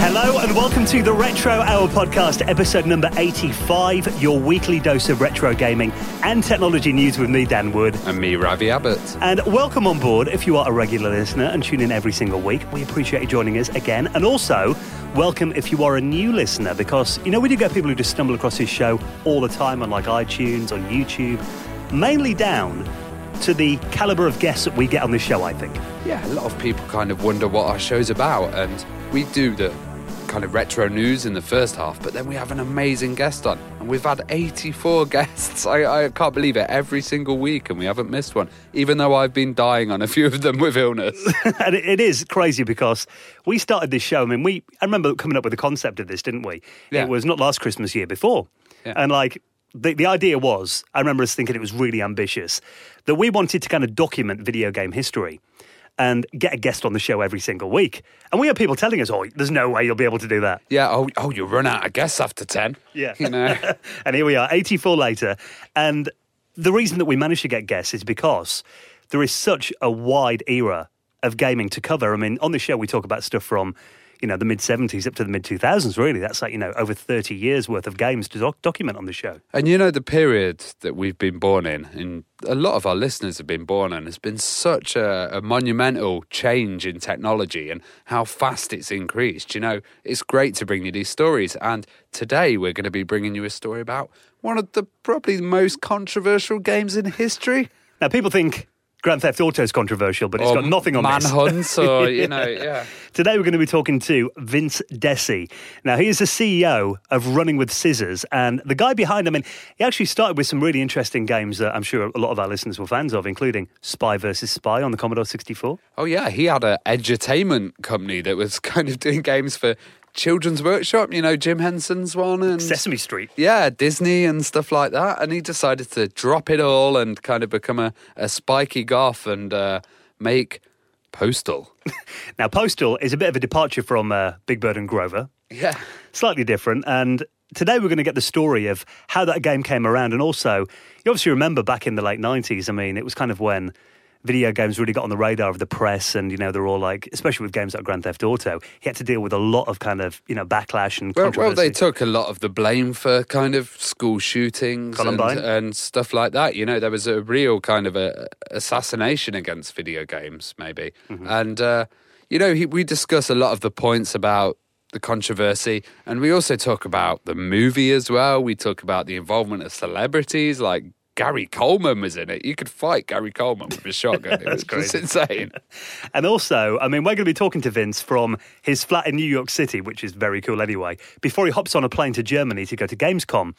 Hello and welcome to the Retro Hour podcast, episode number 85, your weekly dose of retro gaming and technology news with me, Dan Wood. And me, Ravi Abbott. And welcome on board if you are a regular listener and tune in every single week. We appreciate you joining us again. And also, welcome if you are a new listener because, you know, we do get people who just stumble across this show all the time on like iTunes, on YouTube, mainly down to the caliber of guests that we get on this show, I think. Yeah, a lot of people kind of wonder what our show's about, and we do the kind of retro news in the first half, but then we have an amazing guest on, and we've had 84 guests. I, I can't believe it every single week, and we haven't missed one, even though I've been dying on a few of them with illness. and it, is crazy because we started this show. I mean, we I remember coming up with the concept of this, didn't we? Yeah. It was not last Christmas, year before, Yeah. and like. The, the idea was, I remember us thinking it was really ambitious, that we wanted to kind of document video game history and get a guest on the show every single week. And we have people telling us, oh, there's no way you'll be able to do that. yeah, oh, oh, you run out of guests after 10. Yeah. You know? and here we are, 84 later. And the reason that we managed to get guests is because there is such a wide era of gaming to cover. I mean, on the show, we talk about stuff from, you know, the mid 70s up to the mid 2000s, really. That's like, you know, over 30 years worth of games to doc- document on the show. And you know, the period that we've been born in, and a lot of our listeners have been born in, has been such a, a monumental change in technology and how fast it's increased. You know, it's great to bring you these stories. And today we're going to be bringing you a story about one of the probably the most controversial games in history. Now, people think Grand Theft Auto is controversial, but it's Or got nothing on this. Manhunt, or, you know, yeah. Today we're going to be talking to Vince Desi. Now he is the CEO of Running with Scissors, and the guy behind. I mean, he actually started with some really interesting games that I'm sure a lot of our listeners were fans of, including Spy versus Spy on the Commodore 64. Oh yeah, he had a edutainment company that was kind of doing games for Children's Workshop. You know, Jim Henson's one and Sesame Street. yeah, Disney and stuff like that. And he decided to drop it all and kind of become a, a spiky goth and uh, make Postal. Now Postal is a bit of a departure from uh, Big Bird and Grover, Yeah. slightly different. And today we're going to get the story of how that game came around, and also you obviously remember back in the late 90s. I mean, it was kind of when. Video games really got on the radar of the press, and you know they're all like, especially with games like Grand Theft Auto, he had to deal with a lot of kind of you know backlash and Well, controversy. well, they took a lot of the blame for kind of school shootings and, Columbine. and stuff like that. You know, there was a real kind of a assassination against video games, maybe. Mm-hmm. And uh, you know, he, we discuss a lot of the points about the controversy, and we also talk about the movie as well. We talk about the involvement of celebrities like. Gary Coleman was in it. You could fight Gary Coleman with a shotgun. It was just insane. And also, I mean, we're going to be talking to Vince from his flat in New York City, which is very cool anyway, before he hops on a plane to Germany to go to Gamescom.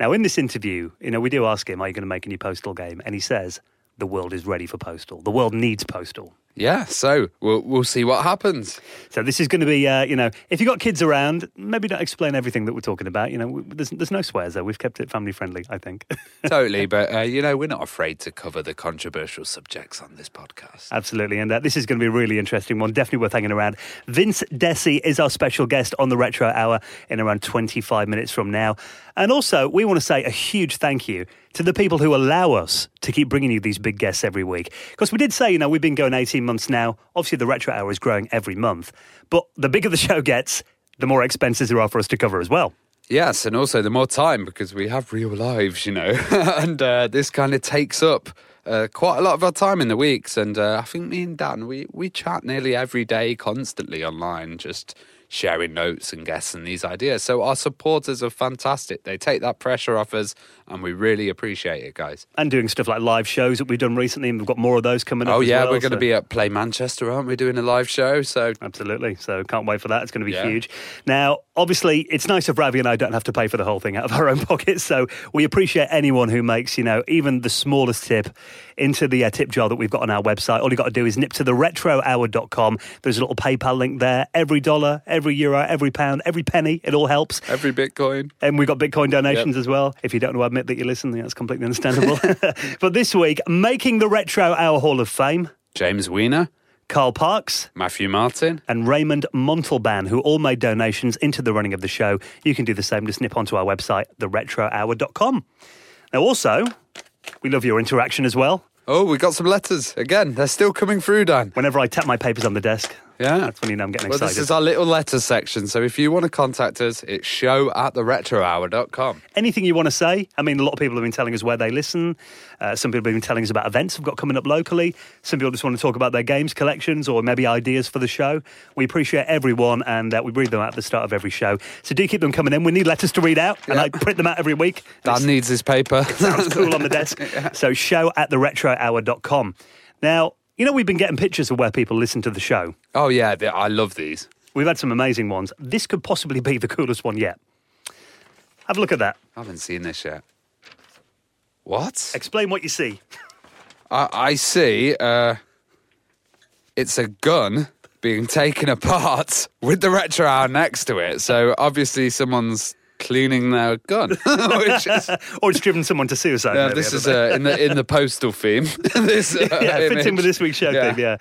Now, in this interview, you know, we do ask him, Are you going to make a new Postal game? And he says, The world is ready for Postal. The world needs Postal. Yeah, so we'll we'll see what happens. So this is going to be, uh, you know, if you've got kids around, maybe don't explain everything that we're talking about. You know, we- there's, there's no swears though. We've kept it family friendly, I think. totally, but uh, you know, we're not afraid to cover the controversial subjects on this podcast. Absolutely. And uh, this is going to be a really interesting one. Definitely worth hanging around. Vince Desi is our special guest on the Retro Hour in around 25 minutes from now. And also, we want to say a huge thank you to the people who allow us to keep bringing you these big guests every week. Because we did say, you know, we've been going 18 months now. Obviously, the Retro Hour is growing every month. But the bigger the show gets, the more expenses there are for us to cover as well. Yes, and also the more time because we have real lives, you know, and uh, this kind of takes up uh, quite a lot of our time in the weeks. And uh, I think me and Dan, we, we chat nearly every day, constantly online, just sharing notes and guessing these ideas. So our supporters are fantastic. They take that pressure off us, and we really appreciate it, guys. And doing stuff like live shows that we've done recently, and we've got more of those coming up. Oh yeah, well, we're going to be at Play Manchester, aren't we? Doing a live show. So Absolutely. So can't wait for that. It's going to be Yeah. huge. Now, obviously, it's nice if Ravi and I don't have to pay for the whole thing out of our own pockets. So we appreciate anyone who makes, you know, even the smallest tip into the uh, tip jar that we've got on our website. All you got to do is nip to the retrohour.com. There's a little PayPal link there. Every dollar, every euro, every pound, every penny. It all helps. Every Bitcoin. And we've got Bitcoin donations Yep. as well. If you don't want to admit that you listen, that's completely understandable. but this week, making the Retro Hour Hall of Fame, James Weiner, Carl Parkes Mathew Martin. and Raymond Montalban, who all made donations into the running of the show. You can do the same. Just nip onto our website, theretrohour.com. Now, also, we love your interaction as well. Oh, we got some letters again. They're still coming through, Dan. Whenever I tap my papers on the desk, Yeah. that's when you know I'm getting Well, excited. this is our little letter section. So if you want to contact us, it's show at theretrohour.com. anything you want to say. I mean, a lot of people have been telling us where they listen. Uh, some people have been telling us about events we've got coming up locally. Some people just want to talk about their games collections or maybe ideas for the show. We appreciate everyone and uh, we read them out at the start of every show. So do keep them coming in. We need letters to read out and I print them out every week. Dan needs his paper. sounds cool on the desk. So show at theretrohour.com. Now, you know, we've been getting pictures of where people listen to the show. oh, yeah. they- I love these. We've had some amazing ones. This could possibly be the coolest one yet. Have a look at that. I haven't seen this yet. What? Explain what you see. I, I see. Uh, it's a gun being taken apart with the retro hour next to it. So obviously someone's cleaning their gun, which is. or it's driven someone to suicide. Yeah, maybe, this is uh, in the in the postal theme. this uh, yeah, it fits in with this week's show theme, yeah.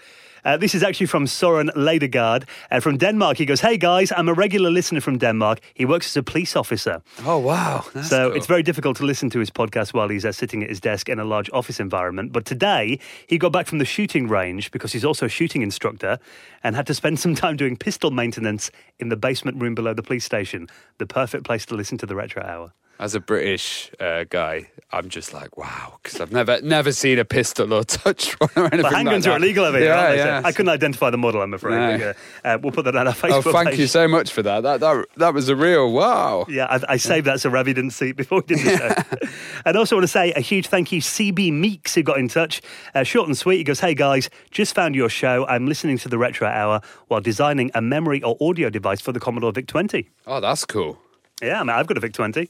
Uh, this is actually from Soren Ledergaard uh, from Denmark. He goes, Hey guys, I'm a regular listener from Denmark. He works as a police officer. Oh wow! That's so cool. it's very difficult to listen to his podcast while he's uh, sitting at his desk in a large office environment. But today, he got back from the shooting range because he's also a shooting instructor and had to spend some time doing pistol maintenance in the basement room below the police station. The perfect place to listen to the Retro Hour. As a British uh, guy, I'm just like wow because I've never never seen a pistol or touched one or anything like handguns that. are illegal over here, Yeah? Yeah. I couldn't identify the model, I'm afraid. No. Uh, we'll put that on our Facebook. Oh, thank page. you so much for that. That that that was a real wow. Yeah, I, I saved that so Ravi didn't see it before we did the and also want to say a huge thank you, CB Meeks, who got in touch. Uh, short and sweet. He goes, Hey guys, just found your show. I'm listening to the Retro Hour while designing a memory or audio device for the Commodore VIC 20. Oh, that's cool. Yeah, I mean, I've got a VIC 20.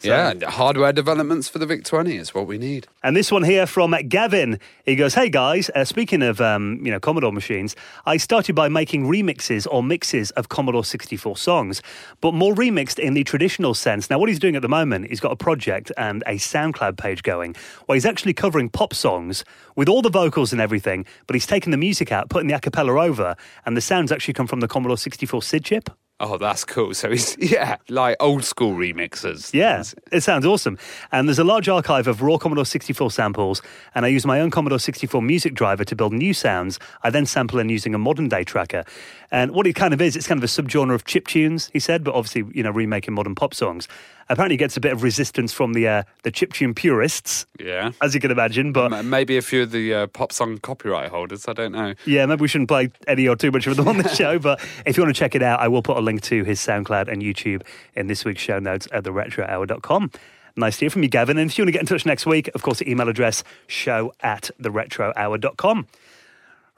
So- yeah, hardware developments for the VIC 20 is what we need. And this one here from Gavin. He goes, "Hey guys, uh, speaking of um, you know Commodore machines, I started by making remixes or mixes of Commodore 64 songs, but more remixed in the traditional sense. Now, what he's doing at the moment, he's got a project and a SoundCloud page going where he's actually covering pop songs with all the vocals and everything, but he's taking the music out, putting the a cappella over, and the sounds actually come from the Commodore 64 SID chip. Oh, that's cool. So he's yeah, like old school remixers. Yeah, it sounds awesome. And there's a large archive of raw Commodore 64 samples, and I use my own Commodore 64 music driver to build new sounds. I then sample in using a modern day tracker. And what it kind of is, it's kind of a subgenre of chip tunes, he said, but obviously, you know, remaking modern pop songs. Apparently, gets a bit of resistance from the uh, the chip tune purists, Yeah. as you can imagine. But M- Maybe a few of the uh, pop song copyright holders. I don't know. Yeah, maybe we shouldn't play any or too much of them on the show, but if you want to check it out, I will put a link to his SoundCloud and YouTube in this week's show notes at theretrohour.com. Nice to hear from you, Gavin. And if you want to get in touch next week, of course, the email address show at theretrohour.com.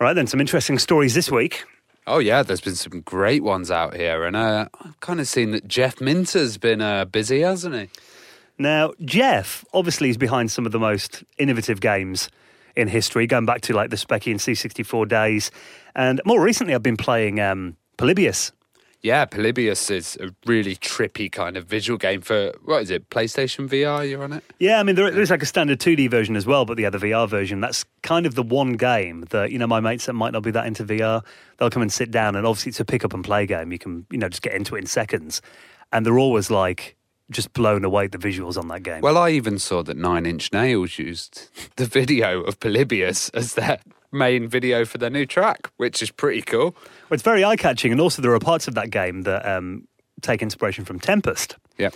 All right, then, some interesting stories this week. Oh yeah, there's been some great ones out here, and uh, I've kind of seen that Jeff Minter's been uh, busy, hasn't he? Now, Jeff obviously is behind some of the most innovative games in history, going back to like the Speccy and C64 days. And more recently, I've been playing um, Polybius. Yeah, Polybius is a really trippy kind of visual game for what is it? PlayStation VR? You're on it? Yeah, I mean, there, there's like a standard 2D version as well, but the other VR version, that's kind of the one game that, you know, my mates that might not be that into VR, they'll come and sit down, and obviously it's a pick up and play game. You can, you know, just get into it in seconds. And they're always like, just blown away the visuals on that game. Well, I even saw that Nine Inch Nails used the video of Polybius as their main video for their new track, which is pretty cool. Well, it's very eye catching, and also there are parts of that game that um, take inspiration from Tempest. Yeah.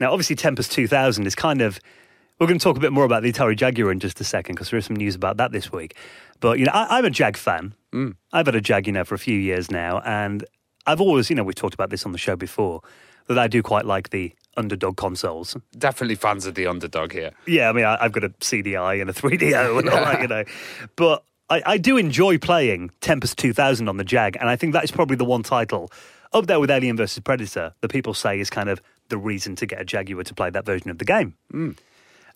Now, obviously, Tempest 2000 is kind of. We're going to talk a bit more about the Atari Jaguar in just a second because there is some news about that this week. But, you know, I, I'm a Jag fan. I've had a Jag, you know, for a few years now. And I've always, you know, we've talked about this on the show before, that I do quite like the underdog consoles. Definitely fans of the underdog here. Yeah, I mean, I, I've got a CDI and a 3DO and all that, you know. But I, I do enjoy playing Tempest 2000 on the Jag, and I think that is probably the one title up there with Alien versus Predator that people say is kind of the reason to get a Jaguar to play that version of the game. Hmm.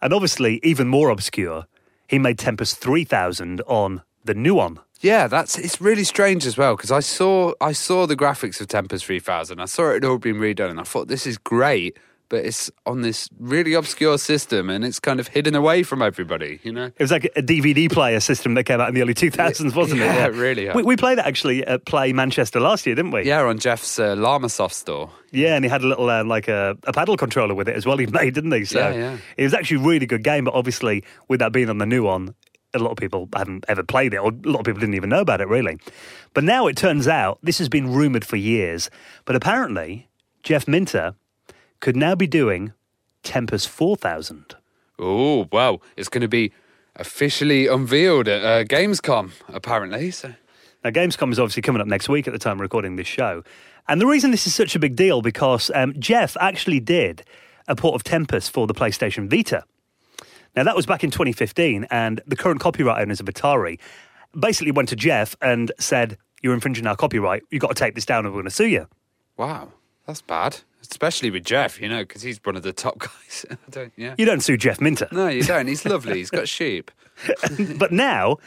And obviously, even more obscure, he made Tempest 3000 on the Nuon. Yeah, that's it's really strange as well because I saw I saw the graphics of Tempest 3000. I saw it had all been redone, and I thought this is great, but it's on this really obscure system, and it's kind of hidden away from everybody. You know, It was like a DVD player system that came out in the early 2000s, wasn't it? Yeah, it really has. We, we played it actually at Play Manchester last year, didn't we? yeah, on Jeff's uh, Llamasoft store. Yeah, and he had a little um, like a, a paddle controller with it as well. He made, didn't he? So Yeah, yeah. it was actually a really good game. But obviously, with that being on the Nuon, a lot of people haven't ever played it, or a lot of people didn't even know about it really. But now it turns out this has been rumored for years. But apparently, Jeff Minter could now be doing Tempest 4000. Oh, well, it's going to be officially unveiled at uh, Gamescom, apparently. So Now, Gamescom is obviously coming up next week at the time of recording this show. And the reason this is such a big deal because um, Jeff actually did a port of Tempest for the PlayStation Vita. Now, that was back in 2015, and the current copyright owners of Atari basically went to Jeff and said, You're infringing our copyright. You've got to take this down, or we're going to sue you. wow, that's bad, especially with Jeff. You know, because he's one of the top guys. I don't, yeah. You don't sue Jeff Minter. No, you don't. He's lovely. He's got sheep. but now,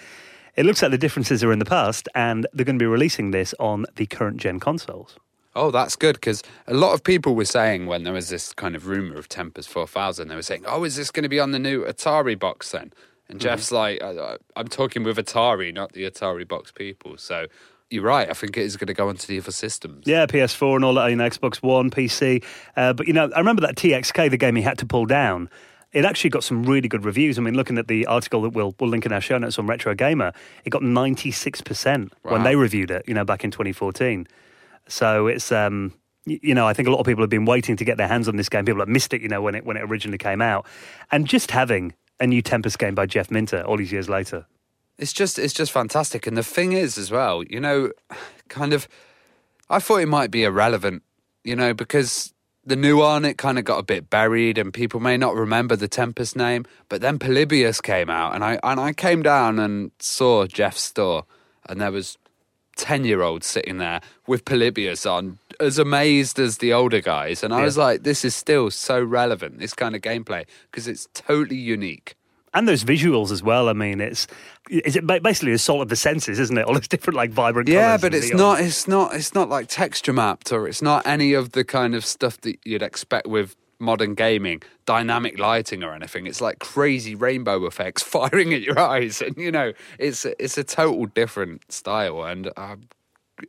it looks like the differences are in the past, and they're going to be releasing this on the current gen consoles. Oh, that's good because a lot of people were saying when there was this kind of rumor of Tempest 4000, they were saying, "Oh, is this going to be on the new Atari box then?" And mm-hmm. Jeff's like, I, "I'm talking with Atari, not the Atari box people." So you're right. I think it is going to go onto the other systems. Yeah, PS4 and all that, you know, Xbox One, PC. Uh, but, you know, I remember that TXK, the game he had to pull down. It actually got some really good reviews. I mean, looking at the article that we'll, we'll link in our show notes on Retro Gamer, it got 96% when they reviewed it, you know, back in 2014. So it's, um, you know, I think a lot of people have been waiting to get their hands on this game. People have missed it, you know, when it, when it originally came out. And just having a new Tempest game by Jeff Minter all these years later. It's just it's just fantastic. And the thing is as well, you know, kind of I thought it might be irrelevant, you know, because the Nuon it kind of got a bit buried and people may not remember the Tempest name, but then Polybius came out and I and I came down and saw Jeff's store and there was 10 year olds sitting there with Polybius on as amazed as the older guys and I Yeah. was like this is still so relevant this kind of gameplay because it's totally unique. And those visuals as well. I mean, it's is it ba- basically assault of the senses, isn't it? All those different like vibrant. Yeah, but it's not. It's not. It's not like texture mapped, or it's not any of the kind of stuff that you'd expect with modern gaming, dynamic lighting or anything. It's like crazy rainbow effects firing at your eyes, and you know, it's it's a total different style. And uh,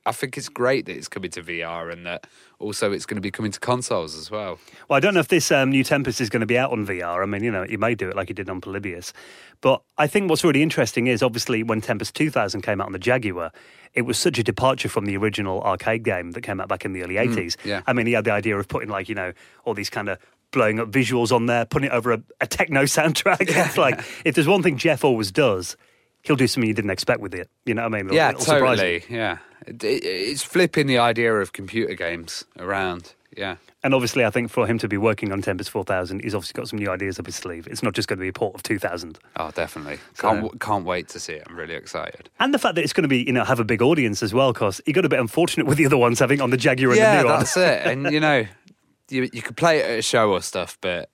I think it's great that it's coming to VR, and that also it's going to be coming to consoles as well. Well, I don't know if this um, new Tempest is going to be out on VR. I mean, you know, you may do it like you did on Polybius. But I think what's really interesting is obviously when Tempest 2000 came out on the Jaguar, it was such a departure from the original arcade game that came out back in the early 80s. yeah. I mean, he had the idea of putting like, you know, all these kind of blowing up visuals on there, putting it over a, a techno soundtrack. It's like, if there's one thing Jeff always does, he'll do something you didn't expect with it. You know what I mean? It'll- yeah, it'll totally. Yeah, it, it, it's flipping the idea of computer games around. Yeah. And obviously, I think for him to be working on Tempest 4000, he's obviously got some new ideas up his sleeve. It's not just going to be a port of 2000. Oh, definitely. So- Can't can't wait to see it. I'm really excited. And the fact that it's going to be, you know, have a big audience as well, because he got a bit unfortunate with the other ones having on the Jaguar and yeah, the Nuon. that's it. And you know, you you could play it at a show or stuff, but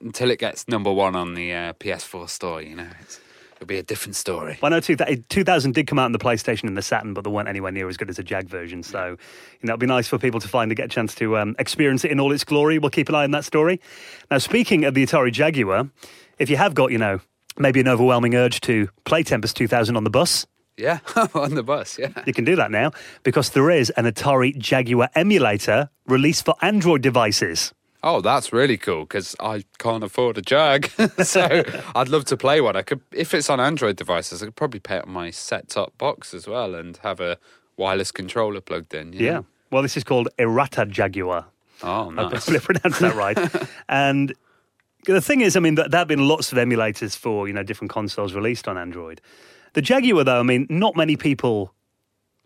until it gets number one on the uh, PS4 store, you know, it's, it'll be a different story. Well, I know 2000 did come out on the PlayStation and the Saturn, but they weren't anywhere near as good as a Jag version. So, you know, it'd be nice for people to finally get a chance to um, experience it in all its glory. We'll keep an eye on that story. Now, speaking of the Atari Jaguar, if you have got, you know, maybe an overwhelming urge to play Tempest 2000 on the bus, Yeah, on the bus. Yeah. you can do that now because there is an Atari Jaguar emulator released for Android devices. Oh, that's really cool because I can't afford a Jag, so I'd love to play one. I could, if it's on Android devices, I could probably pay it on my set-top box as well and have a wireless controller plugged in. Yeah. know? Well, this is called Errata Jaguar. Oh, nice. I pronounced that right. and the thing is, I mean, there have been lots of emulators for you know different consoles released on Android. The Jaguar, though, I mean, not many people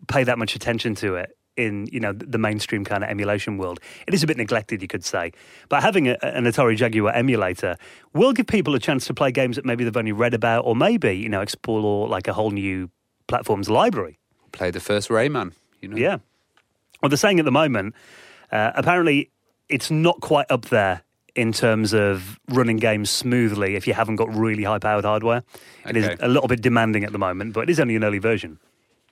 pay that much attention to it in you know the mainstream kind of emulation world. It is a bit neglected, you could say. But having a, an Atari Jaguar emulator will give people a chance to play games that maybe they've only read about, or maybe you know explore like a whole new platform's library. Play the first Rayman. You know. Yeah. Well, they're saying at the moment, uh, apparently, it's not quite up there in terms of running games smoothly if you haven't got really high powered hardware. It is Okay. a little bit demanding at the moment, but it is only an early version.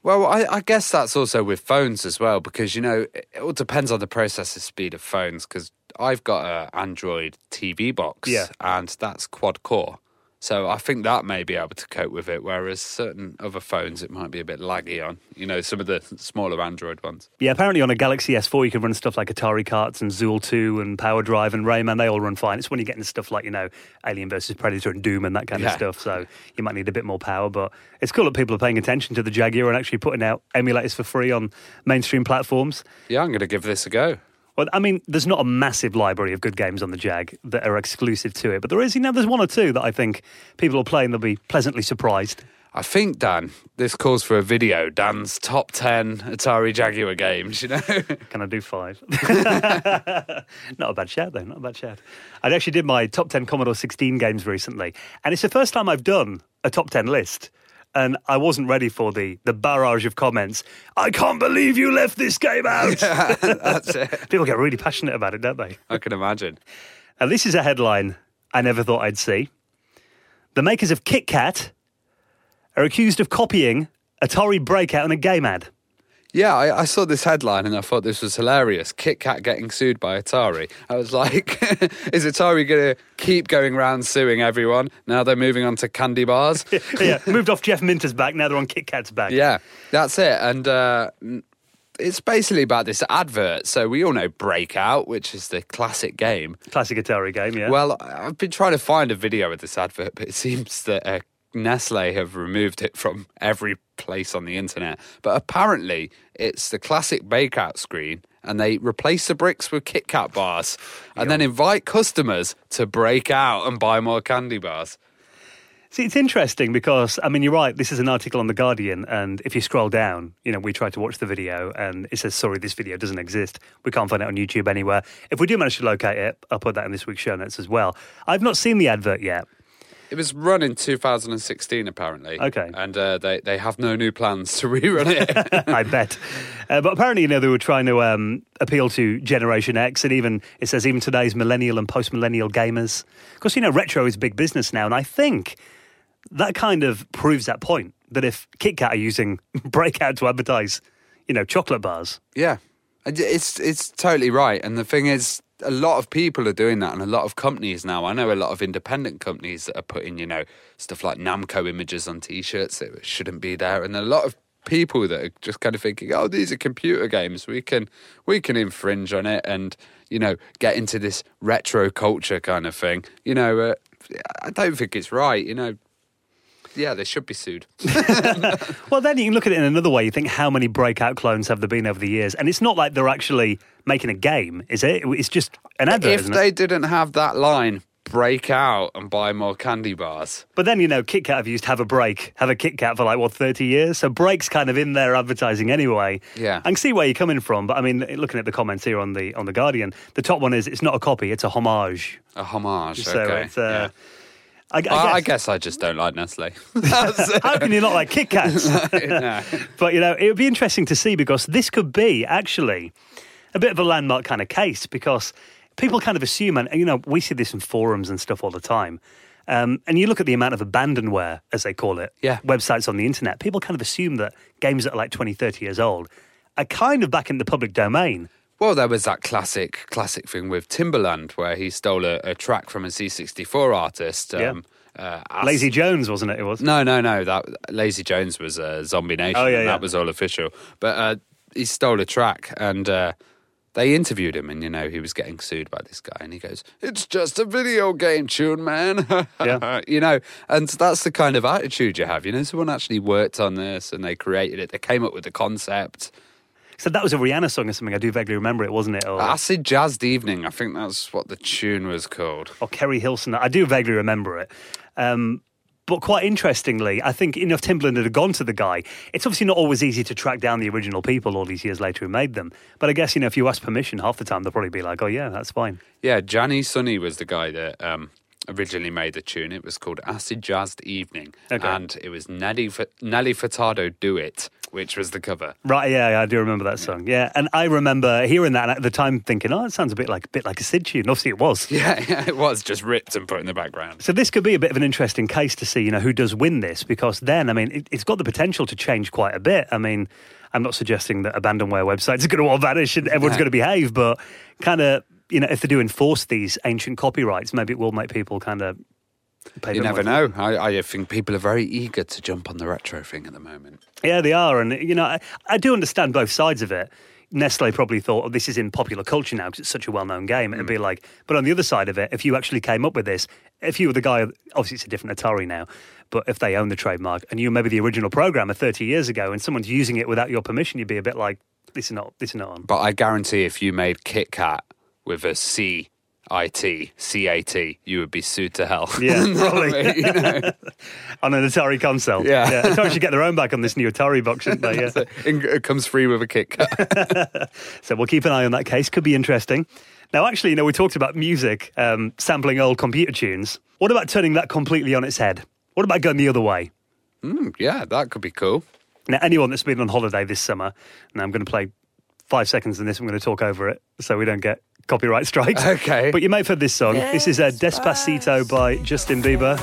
Well, I, I guess that's also with phones as well, because you know it all depends on the processor speed of phones. Because I've got an Android TV box, Yeah. and that's quad core, so I think that may be able to cope with it. Whereas certain other phones, it might be a bit laggy on. You know, some of the smaller Android ones. Yeah, apparently on a Galaxy S4 you can run stuff like Atari Karts and Zool 2 and Power Drive and Rayman. They all run fine. It's when you get into stuff like, you know, Alien versus Predator and Doom and that kind of stuff. So you might need a bit more power. But it's cool that people are paying attention to the Jaguar and actually putting out emulators for free on mainstream platforms. Yeah, I'm going to give this a go. Well, I mean, there's not a massive library of good games on the Jag that are exclusive to it, but there is, you know, there's one or two that I think people will play and they'll be pleasantly surprised. I think Dan, this calls for a video. Dan's top ten Atari Jaguar games. You know. Can I do five? not a bad shout, though. Not a bad shout. I actually did my top 10 Commodore 16 games recently, and it's the first time I've done a top 10 list. And I wasn't ready for the, the barrage of comments. I can't believe you left this game out. That's it. People get really passionate about it, don't they? I can imagine. Now, this is a headline I never thought I'd see. The makers of Kit Kat are accused of copying Atari Breakout in a game ad. Yeah, I, I saw this headline and I thought this was hilarious. Kit Kat getting sued by Atari. I was like, is Atari going to keep going around suing everyone? Now they're moving on to candy bars. yeah, moved off Jeff Minter's back, now they're on Kit Kat's back. yeah, that's it. And uh, it's basically about this advert. So we all know Breakout, which is the classic game. Classic Atari game, yeah. Well, I've been trying to find a video of this advert, but it seems that uh, Nestle have removed it from every place on the internet. But apparently, it's the classic Breakout screen, and they replace the bricks with Kit Kat bars, and then invite customers to break out and buy more candy bars. See, it's interesting because, I mean, you're right. This is an article on The Guardian. And if you scroll down, you know, we tried to watch the video and it says, sorry, this video doesn't exist. We can't find it on YouTube anywhere. If we do manage to locate it, I'll put that in this week's show notes as well. I've not seen the advert yet. It was run in 2016, apparently. Okay. And uh, they, they have no new plans to rerun it. I bet. Uh, but apparently, you know, they were trying to um, appeal to Generation X, and even it says even today's millennial and post millennial gamers. Because you know, retro is big business now, and I think that kind of proves that point. That if Kit Kat are using Breakout to advertise, you know, chocolate bars, Yeah, it's it's totally right. And the thing is, a lot of people are doing that, and a lot of companies now. I know a lot of independent companies that are putting, you know, stuff like Namco images on T-shirts that shouldn't be there, and a lot of people that are just kind of thinking, "Oh, these are computer games. We can we can infringe on it, and you know, get into this retro culture kind of thing." You know, uh, I don't think it's right. You know. Yeah, they should be sued. Well, then you can look at it in another way. You think, how many breakout clones have there been over the years? And it's not like they're actually making a game, is it? It's just an advert, if isn't they it? didn't have that line, break out and buy more candy bars. But then, you know, Kit Kat have used have a break, have a Kit Kat for like, what, 30 years? So break's kind of in their advertising anyway. Yeah. I can see where you're coming from. But I mean, looking at the comments here on the on the Guardian, the top one is it's not a copy, it's a homage. A homage. So okay. it's, uh, yeah. I, I guess, I, guess I just don't like Nestle. How can you not like Kit Kats? But you know, it would be interesting to see because this could be actually a bit of a landmark kind of case because people kind of assume, and you know, we see this in forums and stuff all the time. Um, and you look at the amount of abandonware, as they call it, Yeah. websites on the internet, people kind of assume that games that are like 20, 30 years old are kind of back in the public domain. Well, there was that classic, classic thing with Timbaland where he stole a, a track from a C64 artist. Yeah. Um, uh, As- Lazy Jones, wasn't it? It was. No, no, no. That Lazy Jones was uh, Zombie Nation. Oh, yeah, yeah. That was all official. But uh, he stole a track, and uh, they interviewed him, and you know he was getting sued by this guy, and he goes, "It's just a video game tune, man." Yeah. you know, and that's the kind of attitude you have. You know, someone actually worked on this, and they created it. They came up with the concept. So that was a Rihanna song or something. I do vaguely remember it, wasn't it? Or, Acid Jazzed Evening. I think that's what the tune was called. or Kerry Hilson. I do vaguely remember it. Um, but quite interestingly, I think enough Timbaland had gone to the guy. It's obviously not always easy to track down the original people all these years later who made them. But I guess, you know, if you ask permission, half the time they'll probably be like, oh, yeah, that's fine. Yeah, Janne Suni was the guy that um, originally made the tune. It was called Acid Jazzed Evening, Okay. and it was Nelly Nelly Furtado Do It. Which was the cover. Right, yeah, yeah, I do remember that song. Yeah, and I remember hearing that at the time, thinking, "Oh, it sounds a bit like a bit like a SID tune." Obviously, it was. Yeah, yeah, it was just ripped and put in the background. So this could be a bit of an interesting case to see, you know, who does win this, because then, I mean, it, it's got the potential to change quite a bit. I mean, I'm not suggesting that abandonware websites are going to all vanish and everyone's Yeah. going to behave, but kind of, you know, if they do enforce these ancient copyrights, maybe it will make people kind of. Pay You never know. I, I think people are very eager to jump on the retro thing at the moment. Yeah, they are, and you know, I, I do understand both sides of it. Nestle probably thought, oh, this is in popular culture now because it's such a well-known game. It'd be hmm. like, but on the other side of it, if you actually came up with this, if you were the guy, obviously it's a different Atari now, but if they own the trademark and you were maybe the original programmer 30 years ago, and someone's using it without your permission, you'd be a bit like, this is not, this is not on. But I guarantee if you made Kit Kat with a C I T C A T, you would be sued to hell. Yeah, probably. you know? on an Atari console. Yeah. yeah. Atari should get their own back on this new Atari box, shouldn't they? Yeah. It it comes free with a kick. So we'll keep an eye on that case. Could be interesting. Now, actually, you know, we talked about music, um, sampling old computer tunes. What about turning that completely on its head? What about going the other way? Mm, yeah, that could be cool. Now, anyone that's been on holiday this summer, and I'm going to play five seconds in this, I'm going to talk over it so we don't get copyright strikes. Okay. But you may have heard this song. This is uh, Despacito by Justin Bieber.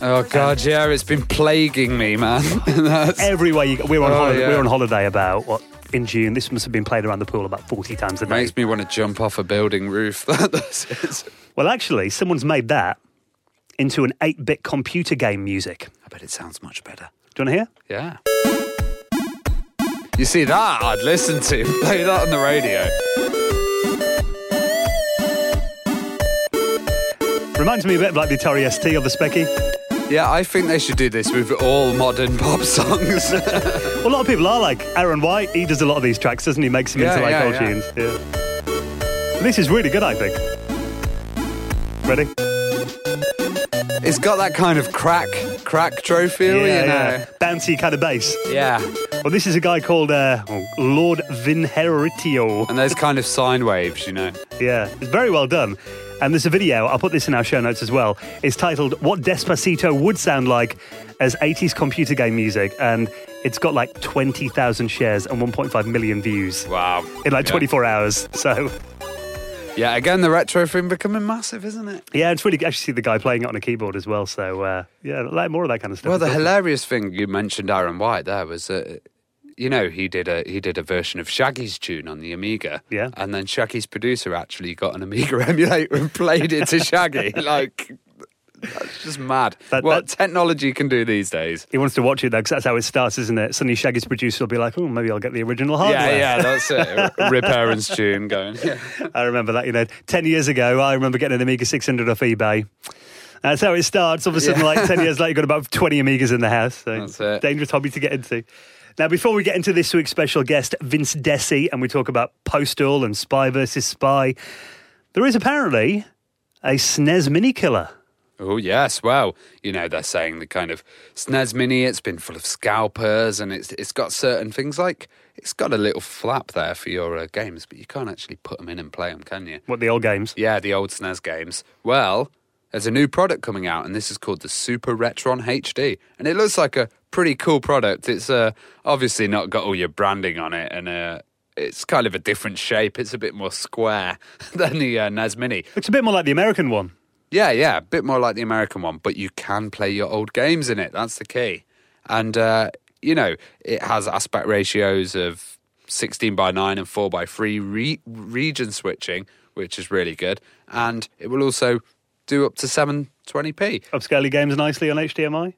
Oh God, yeah, it's been plaguing me, man. That's, Every you go. we're on, Oh, holiday, yeah. were on holiday about, what, in June. This must have been played around the pool about 40 times a day. makes me want to jump off a building roof. That's it. Well, actually, someone's made that into an 8 bit computer game music. I bet it sounds much better. Do you want to hear? Yeah. You see that? I'd listen to. Play that on the radio. Reminds me a bit of like the Atari ST or the Speccy. Yeah, I think they should do this with all modern pop songs. Well, a lot of people are like Aaron White. He does a lot of these tracks, doesn't he? Makes them Yeah, into like yeah, old yeah. tunes. Yeah. This is really good, I think. Ready? it's got that kind of crack, crack trophy, you know. Bouncy kind of bass. Yeah. Well, this is a guy called uh, Lord Vinheteiro. And those kind of sine waves, you know. Yeah, it's very well done. And there's a video, I'll put this in our show notes as well. It's titled What Despacito Would Sound Like as 80s Computer Game Music. And it's got like 20,000 shares and 1.5 million views Wow. in like Yeah. 24 hours. So, Yeah, again, the retro thing becoming massive, isn't it? yeah, it's really actually see the guy playing it on a keyboard as well. So, uh, yeah, like more of that kind of stuff. Well, the hilarious thing you mentioned Aaron White there was, uh, you know, he did a he did a version of Shaggy's tune on the Amiga. Yeah. And then Shaggy's producer actually got an Amiga emulator and played it to Shaggy. like, that's just mad. That- what that- technology can do these days. He wants to watch it though, because that's how it starts, isn't it? Suddenly, Shaggy's producer will be like, "Oh, maybe I'll get the original hardware." Yeah, yeah, that's it. Rip Aaron's tune going. Yeah. I remember that. You know, ten years ago, I remember getting an Amiga 600 off eBay. That's how it starts. All of a sudden, Yeah. like ten years later, you've got about 20 Amigas in the house. So That's it. dangerous hobby to get into. Now, before we get into this week's special guest, Vince Desi, and we talk about Postal and Spy versus Spy, there is apparently a SNES mini killer. Oh yes, well, you know they're saying the kind of SNES Mini. It's been full of scalpers, and it's it's got certain things like it's got a little flap there for your uh, games, but you can't actually put them in and play them, can you? What the old games? Yeah, the old SNES games. Well, there's a new product coming out, and this is called the Supa Retron HD, and it looks like a pretty cool product. It's uh, obviously not got all your branding on it, and uh, it's kind of a different shape. It's a bit more square than the uh, NES Mini. Looks a bit more like the American one. Yeah, yeah, a bit more like the American one, but you can play your old games in it. That's the key. And, uh, you know, it has aspect ratios of 16 by 9 and 4 by 3 re- region switching, which is really good. And it will also do up to 720p. Upscaling games nicely on HDMI.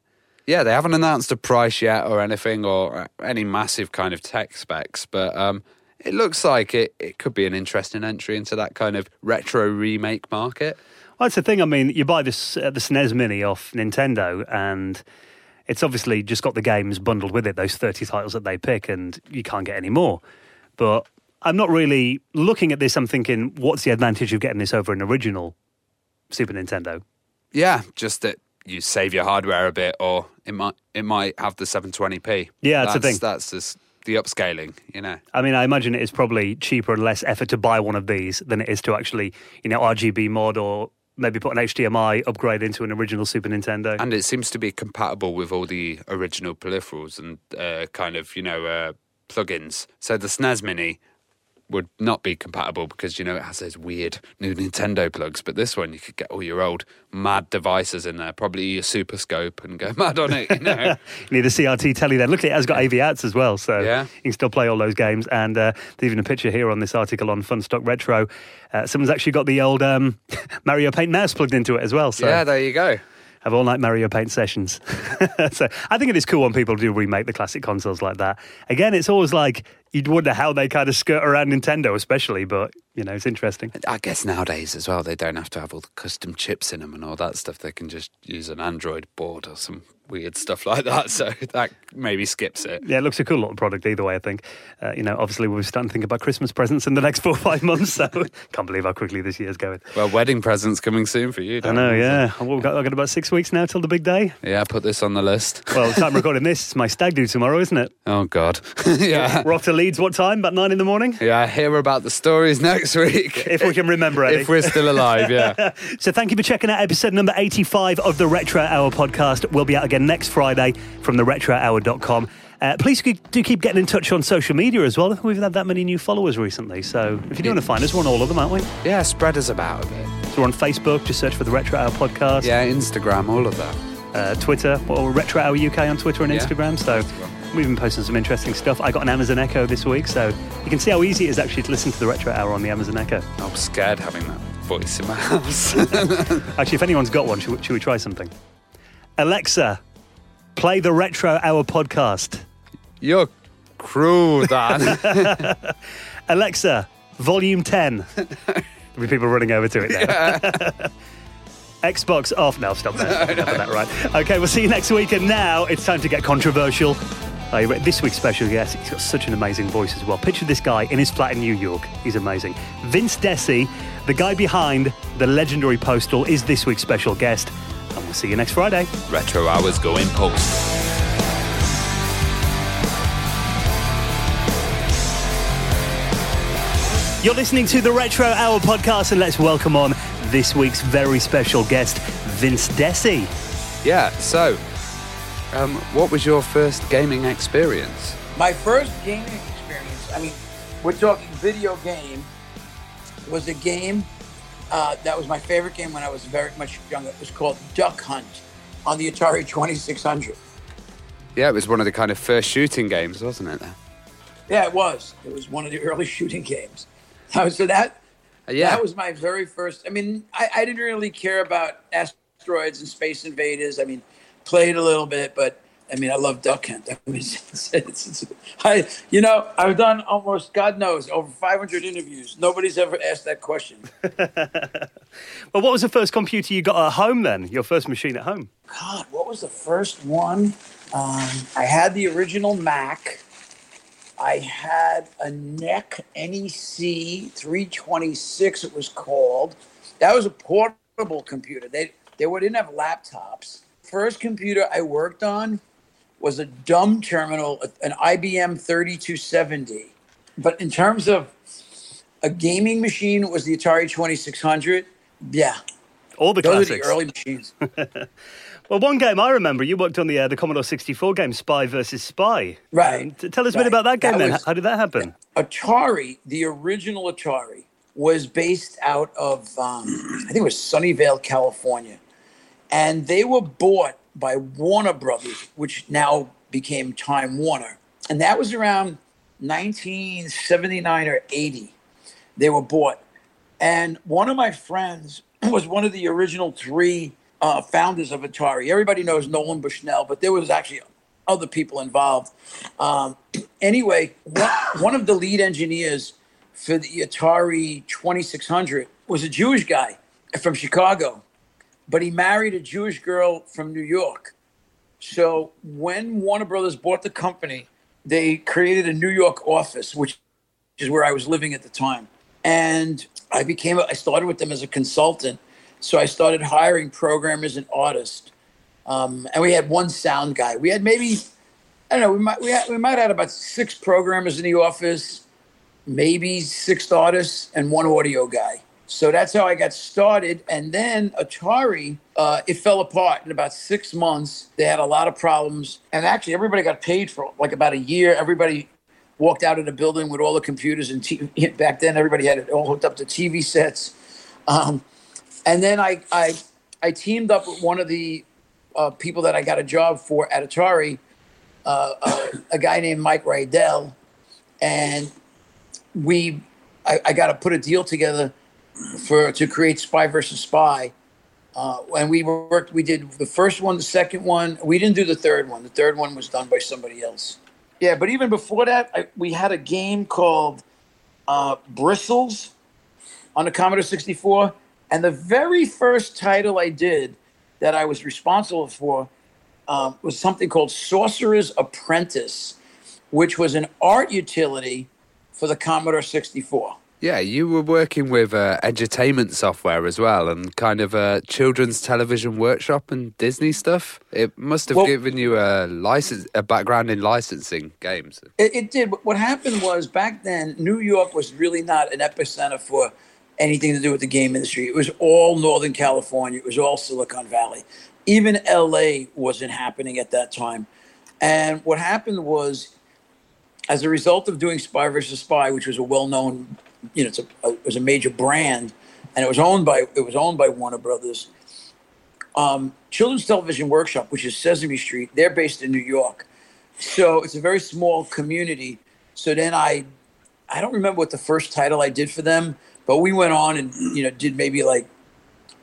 Yeah, they haven't announced a price yet or anything or uh, any massive kind of tech specs, but um, it looks like it, it could be an interesting entry into that kind of retro remake market. Well, that's the thing. I mean, you buy this uh, the SNES Mini off Nintendo, and it's obviously just got the games bundled with it. Those thirty titles that they pick, and you can't get any more. But I'm not really looking at this. I'm thinking, what's the advantage of getting this over an original Super Nintendo? Yeah, just that you save your hardware a bit, or it might it might have the 720p. Yeah, that's the thing. That's just the upscaling, you know. I mean, I imagine it is probably cheaper and less effort to buy one of these than it is to actually, you know, RGB mod or maybe put an HDMI upgrade into an original Super Nintendo. And it seems to be compatible with all the original peripherals and uh, kind of, you know, uh, plugins. So the SNES Mini would not be compatible because you know it has those weird new Nintendo plugs. But this one, you could get all your old mad devices in there, probably your Super Scope, and go mad on it. You know, you need a CRT telly then. Look, it has got AV outs as well, so Yeah. you can still play all those games. And uh, there's even a picture here on this article on Funstock Retro. Uh, someone's actually got the old um, Mario Paint mouse plugged into it as well. So yeah, there you go. Have all night Mario Paint sessions. so I think it is cool when people do remake the classic consoles like that. Again, it's always like you'd wonder how they kind of skirt around Nintendo, especially, but you know, it's interesting. I guess nowadays as well, they don't have to have all the custom chips in them and all that stuff. They can just use an Android board or some weird stuff like that. So that maybe skips it. Yeah, it looks a cool little product either way, I think. Uh, you know, obviously, we're starting to think about Christmas presents in the next four or five months, so can't believe how quickly this year's going. Well, wedding presents coming soon for you. I know, yeah. Well, we've got, I've got about six weeks now till the big day. Yeah, put this on the list. Well, time recording this, it's my stag do tomorrow, isn't it? Oh God. yeah. We're off to Leeds, what time? About nine in the morning? Yeah, hear about the stories next week. If we can remember any. if we're still alive, yeah. So thank you for checking out episode number 85 of the Retro Hour podcast. We'll be out again next Friday from the retrohour.com. Uh, please do keep getting in touch on social media as well. We've had that many new followers recently. So if you do want to find us, we're on all of them, aren't we? Yeah, spread us about a bit. So we're on Facebook, just search for the Retro Hour podcast. Yeah, Instagram, all of that. Uh, Twitter, or Retro Hour UK on Twitter and Yeah. Instagram. So we've been posting some interesting stuff. I got an Amazon Echo this week, so you can see how easy it is actually to listen to the Retro Hour on the Amazon Echo. I'm scared having that voice in my house. Actually, if anyone's got one, should, we- should we try something? Alexa, play the Retro Hour podcast. You're cruel, Dan. Alexa, volume 10. There'll be people running over to it now. Xbox off. No, stop that. Stop that, right. Okay, we'll see you next week. And now it's time to get controversial. Oh, Ready? This week's special guest, he's got such an amazing voice as well. Picture this guy in his flat in New York. He's amazing. Vince Desi, the guy behind the legendary Postal, is this week's special guest. And we'll see you next Friday. Retro hours going post. You're listening to the Retro Hour podcast, and let's welcome on this week's very special guest, Vince Desi. Yeah, so, um, what was your first gaming experience? My first gaming experience, I mean, we're talking video game, was a game uh, that was my favorite game when I was very much younger. It was called Duck Hunt on the Atari 2600. Yeah, it was one of the kind of first shooting games, wasn't it? Yeah, it was. It was one of the early shooting games. Uh, So that Yeah. that was my very first. I mean, I, I didn't really care about asteroids and space invaders. I mean, played a little bit, but I mean, I love Duck Hunt. I mean, it's, it's, it's, I, you know, I've done almost, God knows, over 500 interviews. Nobody's ever asked that question. Well, what was the first computer you got at home then? Your first machine at home? God, what was the first one? Um, I had the original Mac. I had a NEC NEC 326, it was called. That was a portable computer. They they didn't have laptops. First computer I worked on was a dumb terminal, an IBM 3270. But in terms of a gaming machine, it was the Atari 2600. Yeah, All the those are classics. the early machines. Well, one game I remember, you worked on the uh, the Commodore 64 game Spy versus Spy. Right. T- Tell us a bit about that game That then. was- How did that happen? Atari, the original Atari, was based out of um, I think it was Sunnyvale, California, and they were bought by Warner Brothers, which now became Time Warner, and that was around 1979 or 80. They were bought, and one of my friends was one of the original three uh, founders of Atari. Everybody knows Nolan Bushnell, but there was actually other people involved. Um, anyway, one, one of the lead engineers for the Atari 2600 was a Jewish guy from Chicago, but he married a Jewish girl from New York. So when Warner Brothers bought the company, they created a New York office, which is where I was living at the time. And I became, I started with them as a consultant. So I started hiring programmers and artists. Um, and we had one sound guy. We had maybe, I don't know, we might, we, had, we might have had about six programmers in the office, maybe six artists, and one audio guy. So that's how I got started. And then Atari, uh, it fell apart in about six months. They had a lot of problems. And actually, everybody got paid for like about a year. Everybody walked out of the building with all the computers and back then everybody had it all hooked up to TV sets. Um, and then I, I, I teamed up with one of the uh, people that I got a job for at Atari, uh, uh, a guy named Mike Riedel, and we, I, I got to put a deal together for to create Spy versus Spy. Uh, and we worked. We did the first one, the second one. We didn't do the third one. The third one was done by somebody else. Yeah, but even before that, I, we had a game called uh, Bristles on the Commodore 64. And the very first title I did that I was responsible for um, was something called Sorcerer's Apprentice, which was an art utility for the Commodore 64. Yeah, you were working with uh, entertainment software as well, and kind of a children's television workshop and Disney stuff. It must have Well- given you a license, a background in licensing games. It, it did. What happened was back then, New York was really not an epicenter for anything to do with the game industry. It was all Northern California. It was all Silicon Valley. Even LA wasn't happening at that time. And what happened was, as a result of doing Spy versus Spy, which was a well-known, you know, it's a, it was a major brand, and it was owned by it was owned by Warner Brothers. Um, Children's Television Workshop, which is Sesame Street, they're based in New York, so it's a very small community. So then I, I don't remember what the first title I did for them, but we went on and you know did maybe like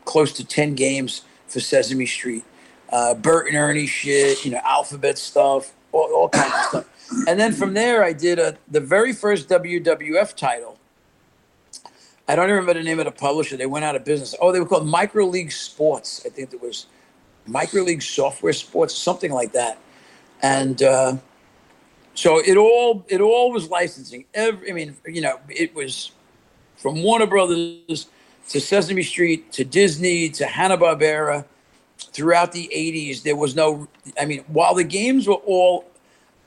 close to ten games for Sesame Street, uh, Bert and Ernie shit, you know, alphabet stuff, all, all kinds of stuff. And then from there, I did a, the very first WWF title. I don't even remember the name of the publisher. They went out of business. Oh, they were called Micro League Sports. I think it was Micro League Software Sports, something like that. And uh, so it all it all was licensing. Every, I mean, you know, it was from Warner Brothers to Sesame Street to Disney to Hanna Barbera. Throughout the '80s, there was no. I mean, while the games were all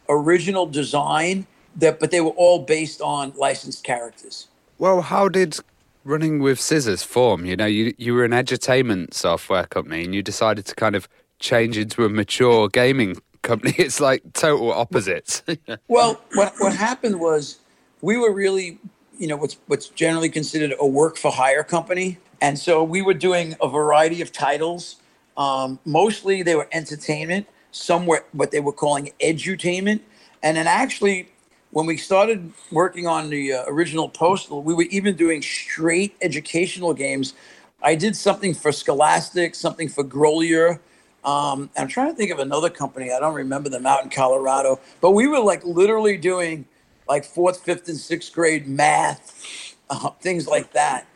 original design, that but they were all based on licensed characters. Well, how did running with scissors form? You know, you you were an edutainment software company, and you decided to kind of change into a mature gaming company. It's like total opposites. Well, what what happened was we were really, you know, what's what's generally considered a work for hire company, and so we were doing a variety of titles. Um, mostly they were entertainment. Some were what they were calling edutainment, and then actually, when we started working on the uh, original Postal, we were even doing straight educational games. I did something for Scholastic, something for Grolier. Um, I'm trying to think of another company. I don't remember them out in Colorado, but we were like literally doing like fourth, fifth, and sixth grade math, uh, things like that.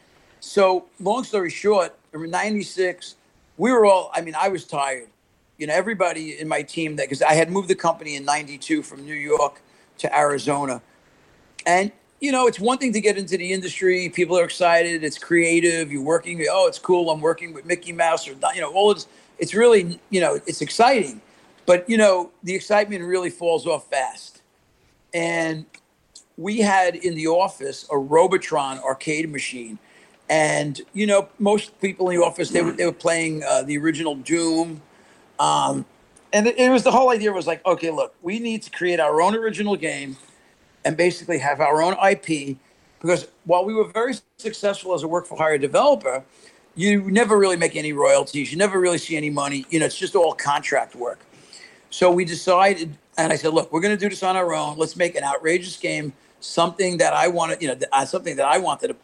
So, long story short, in '96, we were all. I mean, I was tired. You know, everybody in my team that because I had moved the company in '92 from New York to Arizona, and you know, it's one thing to get into the industry. People are excited. It's creative. You're working. Oh, it's cool. I'm working with Mickey Mouse or you know, all it's. It's really you know, it's exciting, but you know, the excitement really falls off fast. And we had in the office a Robotron arcade machine, and you know, most people in the office they were they were playing uh, the original Doom. Um, and it, it was the whole idea was like, okay, look, we need to create our own original game and basically have our own IP. Because while we were very successful as a work for hire developer, you never really make any royalties. You never really see any money. You know, it's just all contract work. So we decided, and I said, look, we're going to do this on our own. Let's make an outrageous game, something that I wanted, you know, uh, something that I wanted to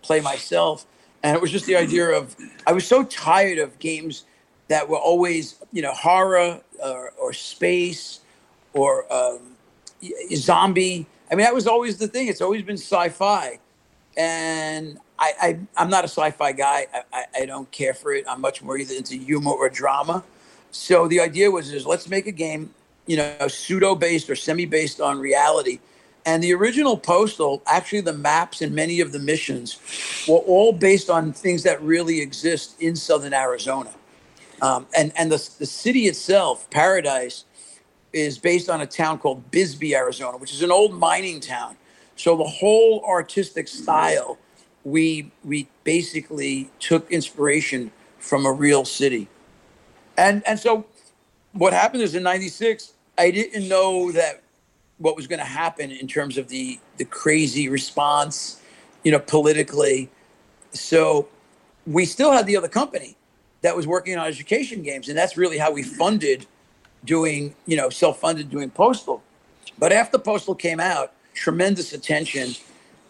play myself. And it was just the idea of, I was so tired of games that were always, you know, horror or, or space or um, zombie. I mean, that was always the thing. It's always been sci-fi, and I, I I'm not a sci-fi guy. I, I, I don't care for it. I'm much more either into humor or drama. So the idea was is let's make a game, you know, pseudo-based or semi-based on reality. And the original Postal, actually, the maps and many of the missions were all based on things that really exist in southern Arizona. Um, and and the, the city itself, Paradise, is based on a town called Bisbee, Arizona, which is an old mining town. So the whole artistic style we we basically took inspiration from a real city. And and so what happened is in 96 I didn't know that what was going to happen in terms of the the crazy response, you know, politically. So we still had the other company that was working on education games, and that's really how we funded doing, you know, self-funded doing Postal. But after Postal came out, tremendous attention.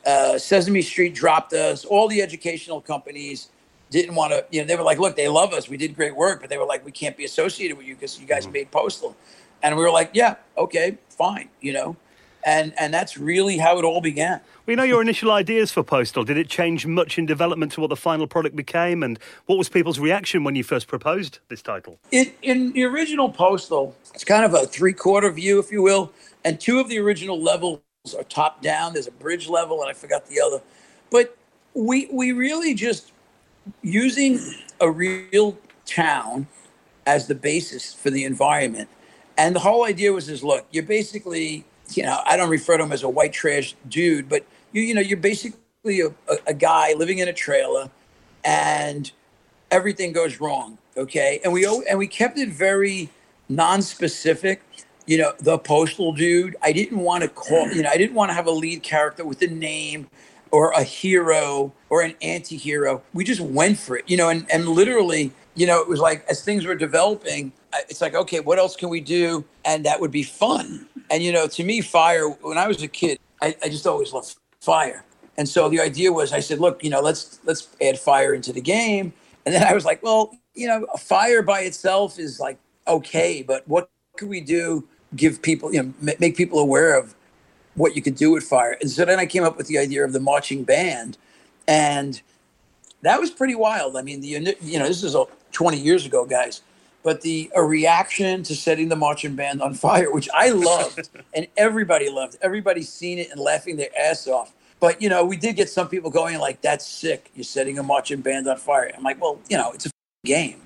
Uh, Sesame Street dropped us. All the educational companies didn't want to, you know, they were like, look, they love us. We did great work, but they were like, we can't be associated with you because you guys mm-hmm. made Postal. And we were like, yeah, okay, fine, you know. And and that's really how it all began. We know your initial ideas for Postal. Did it change much in development to what the final product became? And what was people's reaction when you first proposed this title? It, in the original Postal, it's kind of a three quarter view, if you will. And two of the original levels are top down. There's a bridge level, and I forgot the other. But we we really just using a real town as the basis for the environment and the whole idea was is look, you're basically, you know, I don't refer to him as a white trash dude, but you, you know, you're basically a, a, a guy living in a trailer and everything goes wrong. Okay. And we, and we kept it very non-specific you know, the postal dude. I didn't want to call, you know, I didn't want to have a lead character with a name or a hero or an anti-hero. We just went for it, you know, and, and literally, you know, it was like as things were developing, it's like, okay, what else can we do? And that would be fun. And, you know, to me, fire, when I was a kid, I, I just always loved fire. And so the idea was, I said, look, you know, let's let's add fire into the game. And then I was like, well, you know, fire by itself is like okay, but what could we do? Give people, you know, make people aware of what you could do with fire. And so then I came up with the idea of the marching band, and that was pretty wild. I mean, the you know, this is 20 years ago, guys but the a reaction to setting the marching band on fire, which I loved and everybody loved. Everybody's seen it and laughing their ass off. But you know, we did get some people going like, "That's sick! You're setting a marching band on fire." I'm like, well, you know, it's a game.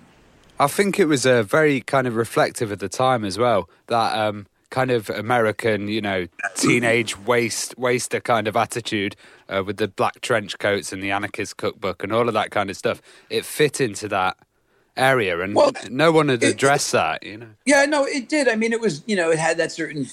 I think it was a very kind of reflective at the time as well. That um, kind of American, you know, teenage waste waster kind of attitude uh, with the black trench coats and the anarchist cookbook and all of that kind of stuff. It fit into that area, and well, no one had addressed it, that. You know. Yeah, no, it did. I mean, it was you know it had that certain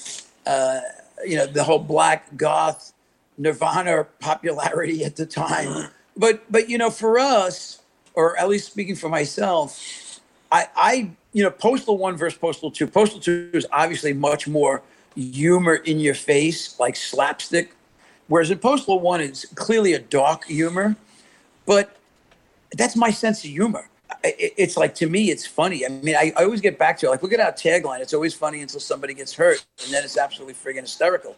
uh, you know the whole black goth Nirvana popularity at the time, but but you know for us, or at least speaking for myself, I I you know Postal One versus Postal Two. Postal Two is obviously much more humor in your face, like slapstick. Whereas in Postal One, it's clearly a dark humor, but that's my sense of humor it's like to me it's funny. I mean I, I, always get back to it. Like look at our tagline. It's always funny until somebody gets hurt and then it's absolutely friggin' hysterical.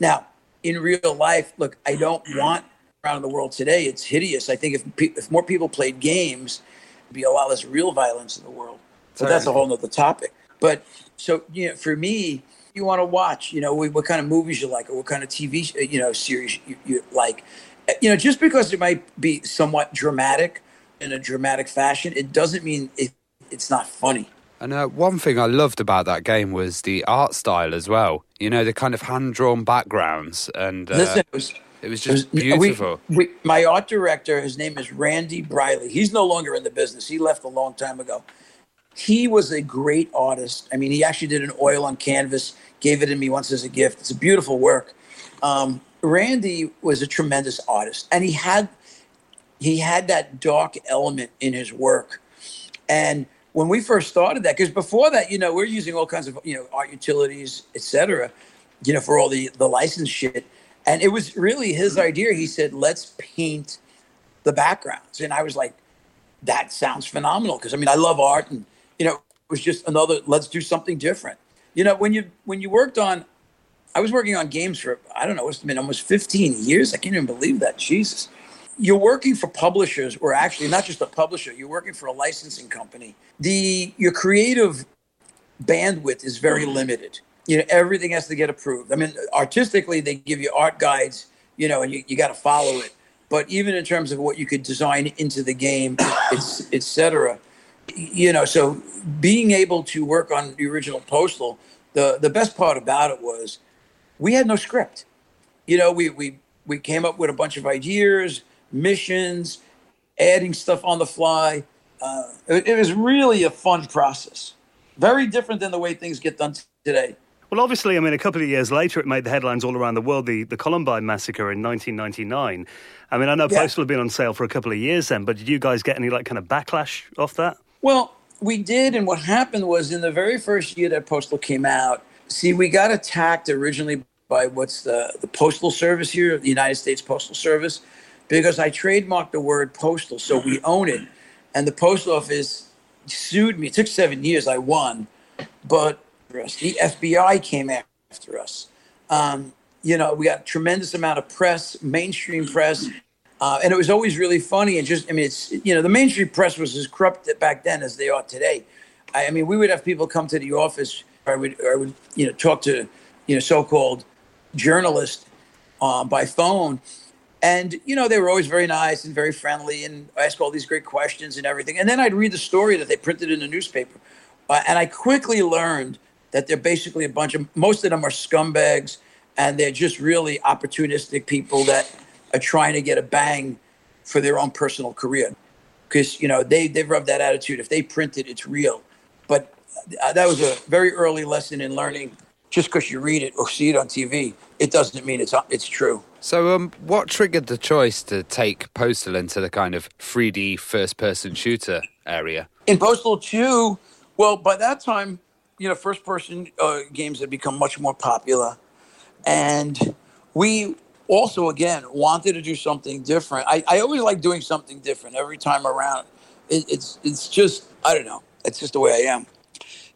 Now in real life look i don't mm-hmm. want around the world today. It's hideous. I think if, if more people played games there'd be a lot less real violence in the world. But that's a whole nother topic. But so you know for me you want to watch you know what kind of movies you like or what kind of tv uh, you know series you, you like. Uh, you know just because it might be somewhat dramatic in a dramatic fashion, it doesn't mean it, it's not funny. And uh, one thing I loved about that game was the art style as well. You know, the kind of hand drawn backgrounds and uh, Listen, it was it was just it was, beautiful. We, we, my art director, his name is Randy Briley. He's no longer in the business. He left a long time ago. He was a great artist. I mean, he actually did an oil on canvas, gave it to me once as a gift. It's a beautiful work. Um, Randy was a tremendous artist, and he had he had that dark element in his work. And when we first started that, because before that, you know, we're using all kinds of, you know, art utilities, etc., you know, for all the, the license shit. And it was really his mm-hmm. idea. He said, let's paint the backgrounds. And I was like, that sounds phenomenal. Cause I mean, I love art and, you know, it was just another, let's do something different. You know, when you, when you worked on, I was working on games for, I don't know, it's been almost 15 years. I can't even believe that. Jesus you're working for publishers or actually not just a publisher you're working for a licensing company. The your creative bandwidth is very limited. You know everything has to get approved. I mean artistically they give you art guides you know and you, you got to follow it. But even in terms of what you could design into the game it's etc you know so being able to work on the original postal the the best part about it was we had no script. You know we we we came up with a bunch of ideas missions, adding stuff on the fly. Uh, it, it was really a fun process. Very different than the way things get done today. Well, obviously, I mean, a couple of years later, it made the headlines all around the world, the, the Columbine massacre in 1999. I mean, I know Yeah. Postal had been on sale for a couple of years then, but did you guys get any, like, kind of backlash off that? Well, we did, and what happened was in the very first year that Postal came out, see, we got attacked originally by what's the, the Postal Service here, the United States Postal Service, because I trademarked the word postal, so we own it. And the post office sued me. It took seven years, I won, but the FBI came after us. Um, you know, we got a tremendous amount of press, mainstream press, uh, and it was always really funny. And just, I mean, it's you know, the mainstream press was as corrupt back then as they are today. I, I mean, we would have people come to the office. I would, I would, you know, talk to, you know, so-called journalists uh, by phone, and you know, they were always very nice and very friendly, and ask all these great questions and everything. And then I'd read the story that they printed in the newspaper, uh, and I quickly learned that they're basically a bunch of most of them are scumbags, and they're just really opportunistic people that are trying to get a bang for their own personal career. Because you know they they've rubbed that attitude. If they print it, it's real. But uh, that was a very early lesson in learning. Just because you read it or see it on TV, it doesn't mean it's it's true. So, um, what triggered the choice to take Postal into the kind of 3D first person shooter area? In Postal 2, well, by that time, you know, first person uh, games had become much more popular. And we also, again, wanted to do something different. I, I always like doing something different every time around. It, it's, it's just, I don't know, it's just the way I am.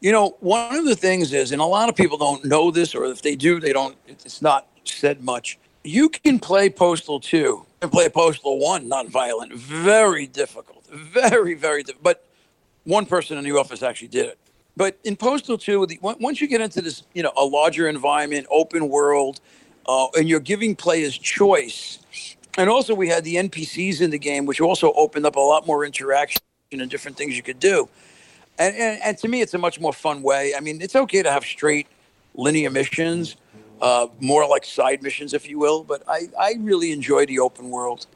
You know, one of the things is, and a lot of people don't know this, or if they do, they don't, it's not said much. You can play Postal 2 and play Postal 1 non-violent. Very difficult. Very, very difficult. But one person in the office actually did it. But in Postal 2, the, once you get into this, you know, a larger environment, open world, uh, and you're giving players choice, and also we had the NPCs in the game, which also opened up a lot more interaction and different things you could do. And, and, and to me, it's a much more fun way. I mean, it's okay to have straight linear missions, uh, more like side missions, if you will. But I, I really enjoy the open world.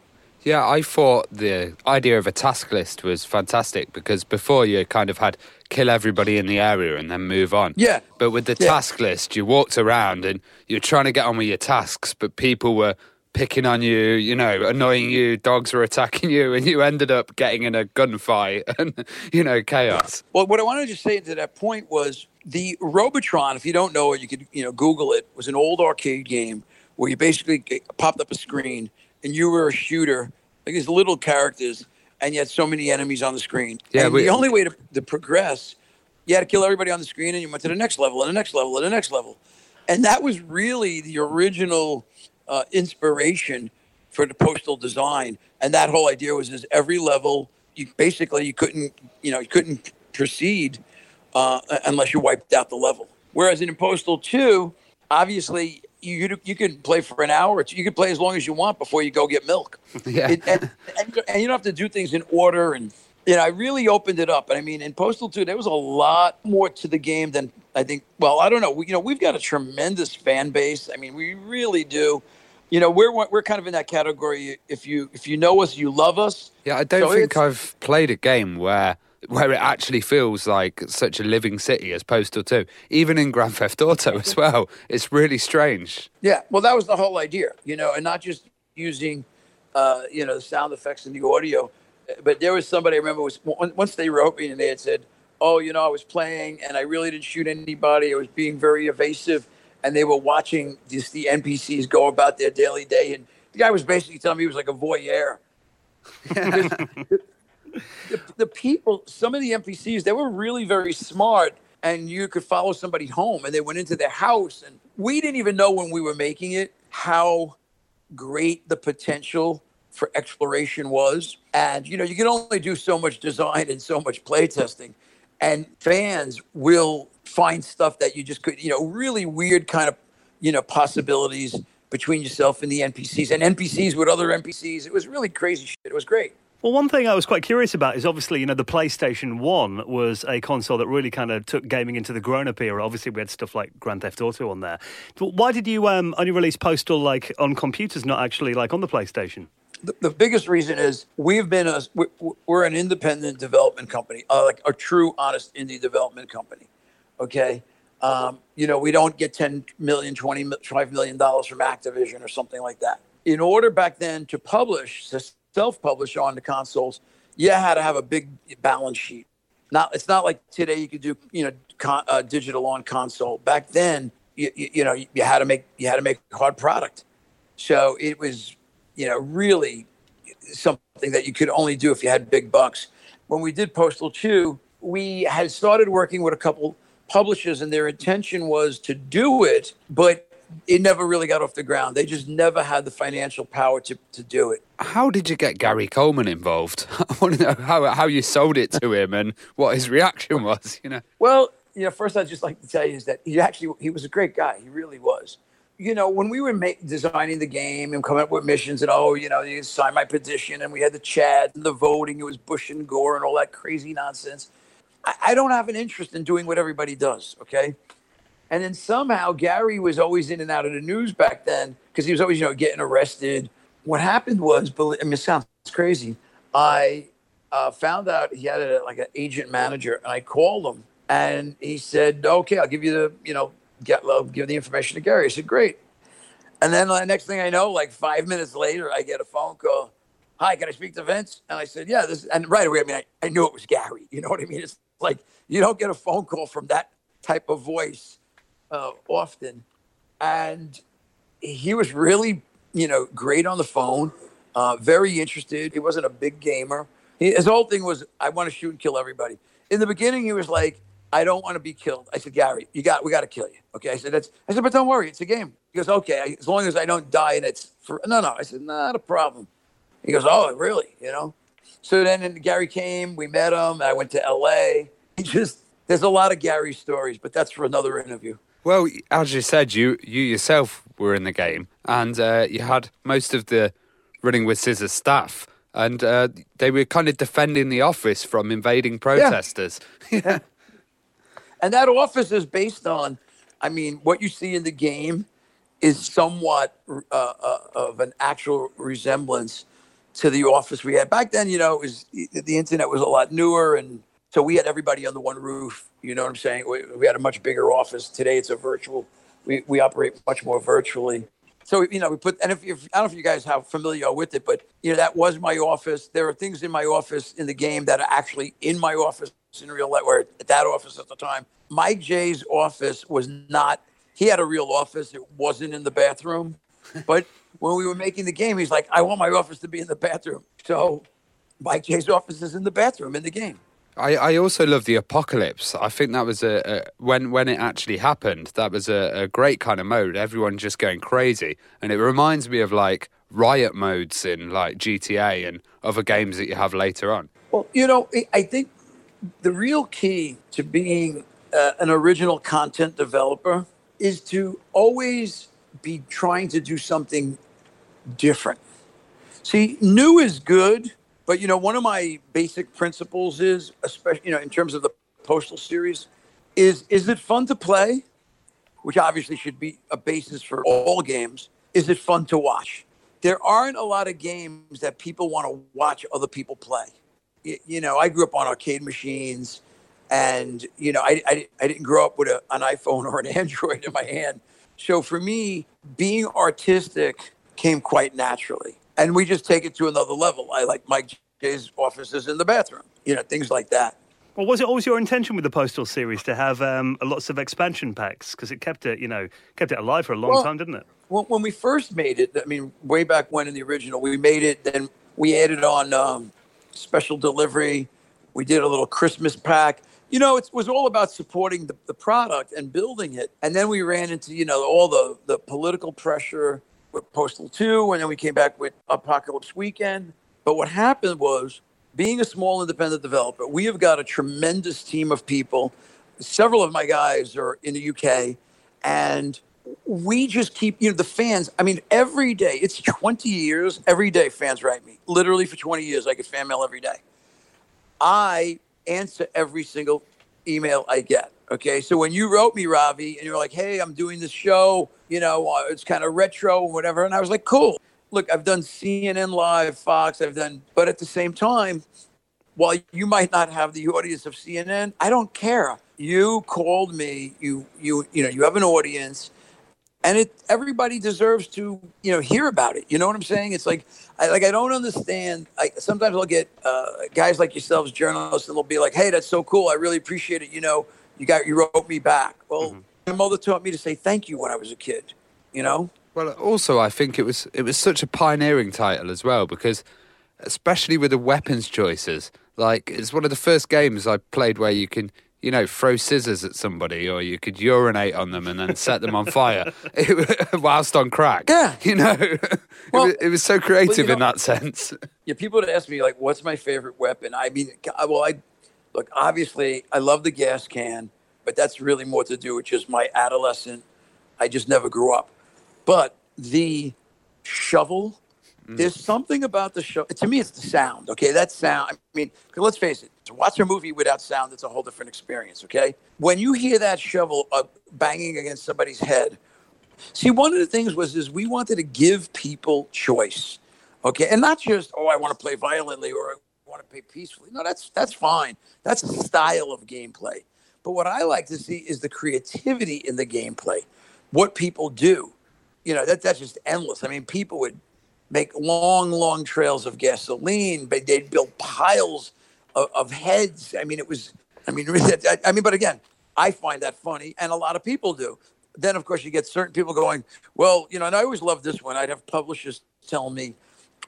Yeah, I thought the idea of a task list was fantastic because before you kind of had kill everybody in the area and then move on. Yeah. But with the Yeah. task list, you walked around and you're trying to get on with your tasks, but people were picking on you, you know, annoying you, dogs were attacking you, and you ended up getting in a gunfight and, you know, chaos. Well, what I wanted to just say to that point was the Robotron. If you don't know it, you could you know Google it. Was an old arcade game where you basically popped up a screen and you were a shooter, like these little characters, and you had so many enemies on the screen. Yeah, and we- the only way to, to progress, you had to kill everybody on the screen, and you went to the next level, and the next level, and the next level, and that was really the original uh, inspiration for the postal design. And that whole idea was is every level you basically you couldn't you know you couldn't proceed uh, unless you wiped out the level. Whereas in Postal Two, obviously you could- you could play for an hour. You could play as long as you want before you go get milk. Yeah. It- and, and, and you don't have to do things in order. And you know, I really opened it up. And I mean, in Postal Two, there was a lot more to the game than I think. Well, I don't know. We, you know, we've got a tremendous fan base. I mean, we really do. You know, we're we're kind of in that category. If you if you know us, you love us. Yeah, I don't So think I've played a game where where it actually feels like such a living city as Postal 2. Even in Grand Theft Auto as well. It's really strange. Yeah, well, that was the whole idea, you know, and not just using, uh, you know, the sound effects and the audio, but there was somebody I remember was once they wrote me and they had said, "Oh, you know, I was playing and I really didn't shoot anybody. I was being very evasive, and they were watching just the NPCs go about their daily day." And the guy was basically telling me he was like a voyeur. the, the people, some of the NPCs, they were really very smart, and you could follow somebody home, and they went into their house, and we didn't even know when we were making it how great the potential for exploration was. And you know, you can only do so much design and so much play testing, and fans will find stuff that you just could, you know, really weird kind of, you know, possibilities between yourself and the NPCs, and NPCs with other NPCs. It was really crazy shit. It was great. Well, one thing I was quite curious about is obviously, you know, the PlayStation 1 was a console that really kind of took gaming into the grown up era. Obviously, we had stuff like Grand Theft Auto on there. But why did you um, only release Postal like on computers, not actually like on the PlayStation? the, the biggest reason is we've been a we're, an independent development company, uh, like a true, honest indie development company. Okay, um, you know we don't get 10 million, 20, 5 million dollars from Activision or something like that. In order back then to publish, to self-publish on the consoles, you had to have a big balance sheet. Not it's not like today you could do you know con, uh, digital on console. Back then, you, you, you know you had to make you had to make hard product. So it was you know, really something that you could only do if you had big bucks. When we did Postal 2, we had started working with a couple publishers, and their intention was to do it, but it never really got off the ground. They just never had the financial power to, to do it. How did you get Gary Coleman involved? I want to know how, how you sold it to him and what his reaction was, you know. Well, you know, first I'd just like to tell you is that he actually he was a great guy. He really was you know, when we were making designing the game and coming up with missions, and oh, you know, you sign my petition, and we had the chat and the voting, it was Bush and Gore and all that crazy nonsense. I, I don't have an interest in doing what everybody does, okay? And then somehow Gary was always in and out of the news back then because he was always, you know, getting arrested. What happened was, I mean, it sounds crazy. I uh, found out he had a, like an agent manager, and I called him, and he said, "Okay, I'll give you the, you know, get uh, give the information to Gary. I said, great. And then the uh, next thing I know, like five minutes later, I get a phone call. Hi, can I speak to Vince? And I said, yeah. This and right away, I mean, I, I knew it was Gary. You know what I mean? It's like you don't get a phone call from that type of voice uh, often. And he was really, you know, great on the phone, uh, very interested. He wasn't a big gamer. He, his whole thing was, I want to shoot and kill everybody. In the beginning, he was like, I don't want to be killed. I said, Gary, you got, we got to kill you. Okay. I said, that's, I said, but don't worry. It's a game. He goes, okay. As long as I don't die and it's for, no, no. I said, not a problem. He goes, oh, really? You know? So then Gary came, we met him. I went to LA. He just, there's a lot of Gary stories, but that's for another interview. Well, as you said, you, you yourself were in the game and uh, you had most of the running with scissors staff and uh, they were kind of defending the office from invading protesters. Yeah. And that office is based on, I mean, what you see in the game is somewhat uh, uh, of an actual resemblance to the office we had back then. You know, it was the internet was a lot newer, and so we had everybody under one roof. You know what I'm saying? We, we had a much bigger office. Today, it's a virtual. We we operate much more virtually. So you know, we put and if, if I don't know if you guys have familiar with it, but you know that was my office. There are things in my office in the game that are actually in my office in real life. Where at that office at the time, Mike J's office was not. He had a real office. It wasn't in the bathroom, but when we were making the game, he's like, "I want my office to be in the bathroom." So Mike J's office is in the bathroom in the game. I, I also love the apocalypse. I think that was a, a when when it actually happened. That was a, a, great kind of mode. Everyone just going crazy, and it reminds me of like riot modes in like GTA and other games that you have later on. Well, you know, I think the real key to being uh, an original content developer is to always be trying to do something different. See, new is good but you know, one of my basic principles is, especially you know, in terms of the postal series, is is it fun to play? Which obviously should be a basis for all games. Is it fun to watch? There aren't a lot of games that people want to watch other people play. You, know, I grew up on arcade machines, and you know, I I, I didn't grow up with a, an iPhone or an Android in my hand. So for me, being artistic came quite naturally and we just take it to another level. I like Mike J's offices in the bathroom, you know, things like that. Well, was it always your intention with the Postal series to have um, lots of expansion packs? Because it kept it, you know, kept it alive for a long well, time, didn't it? Well, when we first made it, I mean, way back when in the original, we made it. Then we added on um, special delivery. We did a little Christmas pack. You know, it was all about supporting the, the product and building it. And then we ran into, you know, all the the political pressure with Postal 2, and then we came back with Apocalypse Weekend. But what happened was, being a small independent developer, we have got a tremendous team of people. Several of my guys are in the UK, and we just keep, you know, the fans. I mean, every day, it's 20 years, every day fans write me. Literally for 20 years, I get fan mail every day. I answer every single email I get. Okay. So when you wrote me, Ravi, and you're like, hey, I'm doing this show, you know, uh, it's kind of retro and whatever. And I was like, cool. look, I've done CNN Live, Fox, I've done, but at the same time, while you might not have the audience of CNN, I don't care. You called me, you you you know, you have an audience and it everybody deserves to you know hear about it. You know what i'm saying? It's like i like i don't understand. I, sometimes i'll get uh, guys like yourselves journalists and they'll be like hey that's so cool. I really appreciate it. You know you got you wrote me back. Well mm-hmm. my mother taught me to say thank you when i was a kid you know? Well also i think it was it was such a pioneering title as well because especially with the weapons choices like it's one of the first games i played where you can you know, throw scissors at somebody, or you could urinate on them and then set them on fire whilst on crack. Yeah, you know, well, it, was, it, was, so creative know, in that sense. Yeah, people would ask me like, "What's my favorite weapon?" I mean, well, I look obviously I love the gas can, but that's really more to do with just my adolescent. I just never grew up, but the shovel Mm. There's something about the show. To me, it's the sound. Okay, that sound. I mean, let's face it. To watch a movie without sound, it's a whole different experience. Okay, when you hear that shovel uh, banging against somebody's head, see, one of the things was is we wanted to give people choice. Okay, and not just oh, I want to play violently or I want to play peacefully. No, that's that's fine. That's a style of gameplay. But what I like to see is the creativity in the gameplay. What people do, you know, that that's just endless. I mean, people would make long, long trails of gasoline. But they'd build piles of, of heads. I mean, it was. I mean, I mean, but again, I find that funny, and a lot of people do. Then, of course, you get certain people going, well, you know, and I always love this one. I'd have publishers tell me,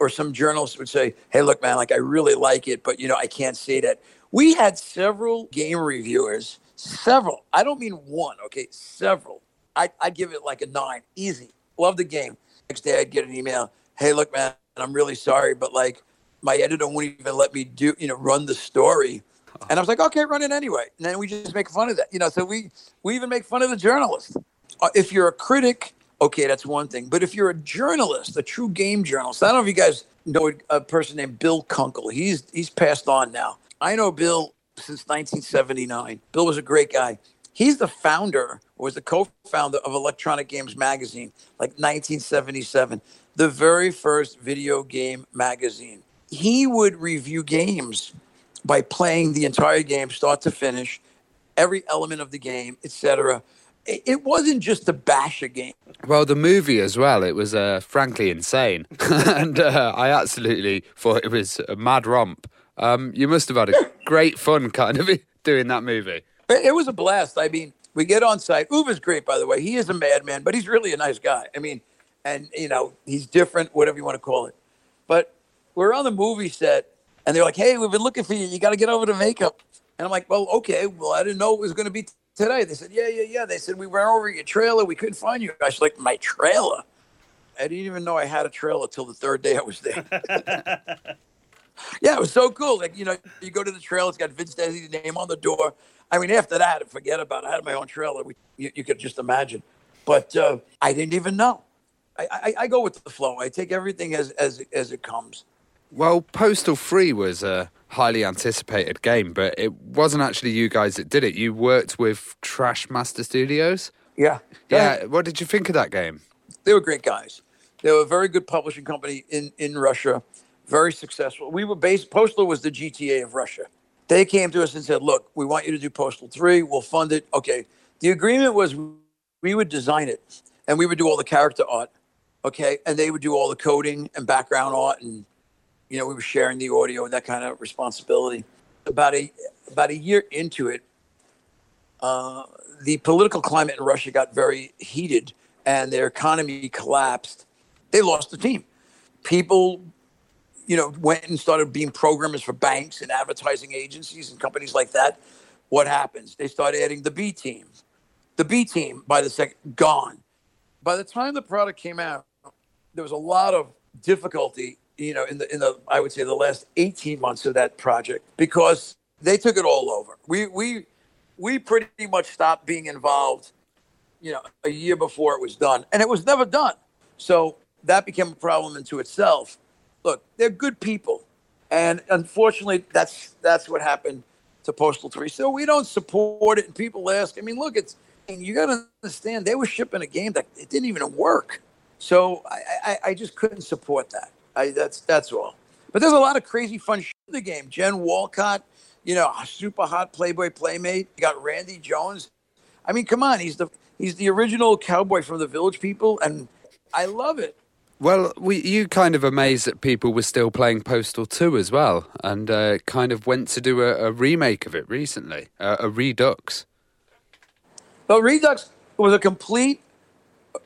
or some journalists would say, hey, look, man, like I really like it, but, you know, I can't say that. We had several game reviewers, several. I don't mean one, okay, several. I, I'd give it like a nine, easy. Love the game. Next day, I'd get an email hey, look, man, I'm really sorry, but like my editor won't even let me do, you know, run the story. And I was like, okay, run it anyway. And then we just make fun of that, you know. So we we even make fun of the journalist. Uh, if you're a critic, okay, that's one thing. But if you're a journalist, a true game journalist, I don't know if you guys know a person named Bill Kunkel. He's he's passed on now. I know Bill since 1979. Bill was a great guy. He's the founder, or was the co-founder of Electronic Games Magazine, like 1977 the very first video game magazine. He would review games by playing the entire game, start to finish, every element of the game, etc. It wasn't just to bash a game. Well, the movie as well. It was uh, frankly insane, and uh, I absolutely thought it was a mad romp. Um, you must have had a great fun, kind of, doing that movie. It was a blast. I mean, we get on site. Uwe's great, by the way. He is a madman, but he's really a nice guy. I mean, and you know he's different, whatever you want to call it. But we're on the movie set, and they're like, "Hey, we've been looking for you. You got to get over to makeup." And I'm like, "Well, okay. Well, I didn't know it was going to be today." They said, "Yeah, yeah, yeah." They said we ran over your trailer. We couldn't find you. I was like, "My trailer." I didn't even know I had a trailer till the third day I was there. yeah, it was so cool. Like you know, you go to the trailer, it's got Vince Desi's name on the door. I mean, after that, forget about it. I had my own trailer. We, you, you could just imagine. But uh, I didn't even know. I, I, I, go with the flow. I take everything as as as it comes. Well, Postal Three was a highly anticipated game, but it wasn't actually you guys that did it. You worked with Trash Master Studios. Yeah. Yeah. What did you think of that game? They were great guys. They were a very good publishing company in, in Russia, very successful. We were based, Postal was the GTA of Russia. They came to us and said, Look, we want you to do Postal 3. We'll fund it. Okay. The agreement was we would design it and we would do all the character art Okay. And they would do all the coding and background art and, you know, we were sharing the audio and that kind of responsibility. About a, about a year into it, uh, the political climate in Russia got very heated and their economy collapsed. They lost the team. People, you know, went and started being programmers for banks and advertising agencies and companies like that. What happens? They start adding the B team. The B team, by the second, gone. By the time the product came out, there was a lot of difficulty, you know, in the in the I would say the last 18 months of that project because they took it all over. We we we pretty much stopped being involved, you know, a year before it was done, and it was never done. So that became a problem into itself. Look, they're good people, and unfortunately, that's that's what happened to Postal Three. So we don't support it, and people ask. I mean, look, it's you got to understand they were shipping a game that it didn't even work. So I, I, I just couldn't support that. I, that's that's all. But there's a lot of crazy fun shit in the game. Jen Walcott, you know, super hot Playboy playmate. You got Randy Jones. I mean, come on, he's the he's the original cowboy from the Village People, and I love it. Well, we, you kind of amazed that people were still playing Postal 2 as well, and uh, kind of went to do a, a remake of it recently, uh, a Redux. But Redux was a complete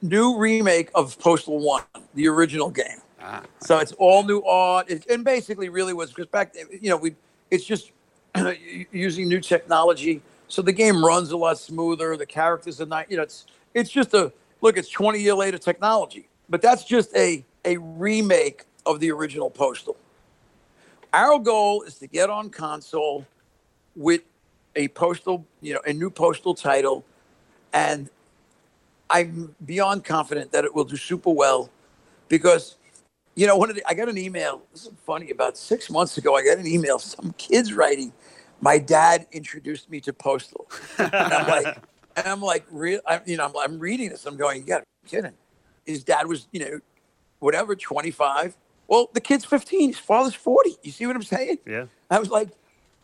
new remake of Postal 1, the original game. Ah. So it's all new art, it, and basically, really was because back, you know, we it's just using new technology, so the game runs a lot smoother. The characters are not, you know, it's it's just a look. It's twenty year later technology, but that's just a a remake of the original Postal. Our goal is to get on console with a postal, you know, a new postal title, and I'm beyond confident that it will do super well because you know, one of the, I got an email. This is funny. About six months ago, I got an email. Some kids writing, "My dad introduced me to Postal," and I'm like, and I'm like, real. I, you know, I'm, I'm reading this. I'm going, "You got kidding?" His dad was, you know, whatever, 25. Well, the kid's 15. His father's 40. You see what I'm saying? Yeah. I was like,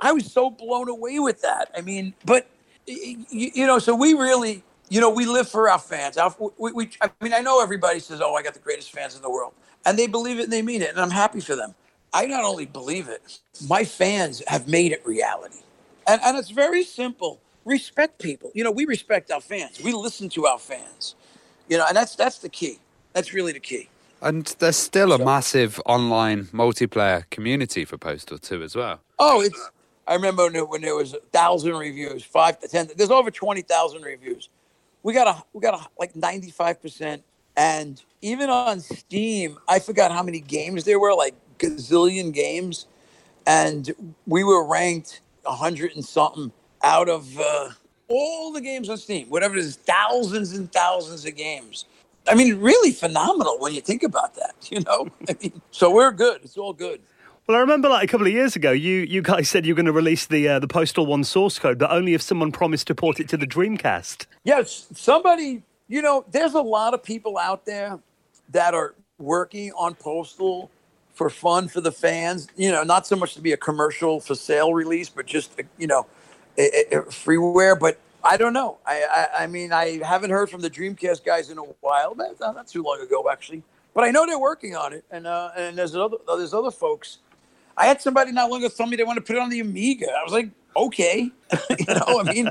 I was so blown away with that. I mean, but you, you know, so we really, you know, we live for our fans. Our, we, we, I mean, I know everybody says, "Oh, I got the greatest fans in the world." and they believe it and they mean it, and I'm happy for them. I not only believe it, my fans have made it reality. And, and it's very simple. Respect people. You know, we respect our fans. We listen to our fans. You know, and that's that's the key. That's really the key. And there's still a so, massive online multiplayer community for Postal 2 as well. Oh, it's. I remember when there was a thousand reviews, five to ten. There's over twenty thousand reviews. We got a we got a like ninety five percent and even on Steam, I forgot how many games there were, like gazillion games. And we were ranked 100 and something out of uh, all the games on Steam, whatever it is, thousands and thousands of games. I mean, really phenomenal when you think about that, you know? I mean, so we're good. It's all good. Well, I remember like a couple of years ago, you, you guys said you were going to release the uh, the Postal One source code, but only if someone promised to port it to the Dreamcast. Yes, somebody you know, there's a lot of people out there that are working on Postal for fun for the fans. You know, not so much to be a commercial for sale release, but just you know, a, a freeware. But I don't know. I, I, I mean, I haven't heard from the Dreamcast guys in a while. Not, not too long ago, actually. But I know they're working on it, and uh, and there's other uh, there's other folks. I had somebody not long ago tell me they want to put it on the Amiga. I was like, okay, you know, I mean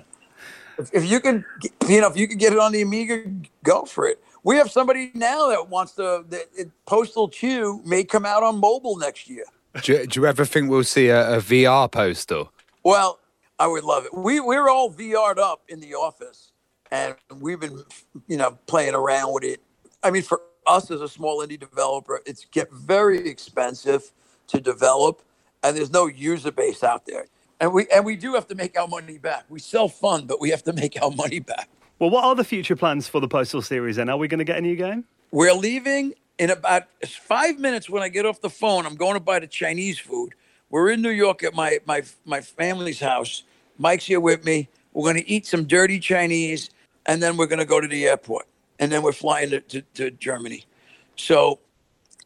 if, if you can, you know, if you can get it on the Amiga, go for it. We have somebody now that wants to. That Postal 2 may come out on mobile next year. Do you, do you ever think we'll see a, a, VR Postal? Well, I would love it. We we're all VR'd up in the office, and we've been, you know, playing around with it. I mean, for us as a small indie developer, it's get very expensive to develop, and there's no user base out there and we and we do have to make our money back. We sell fun, but we have to make our money back. Well, what are the future plans for the Postal series? And are we going to get a new game? We're leaving in about five minutes. When I get off the phone, I'm going to buy the Chinese food. We're in New York at my my my family's house. Mike's here with me. We're going to eat some dirty Chinese, and then we're going to go to the airport, and then we're flying to, to, to Germany. So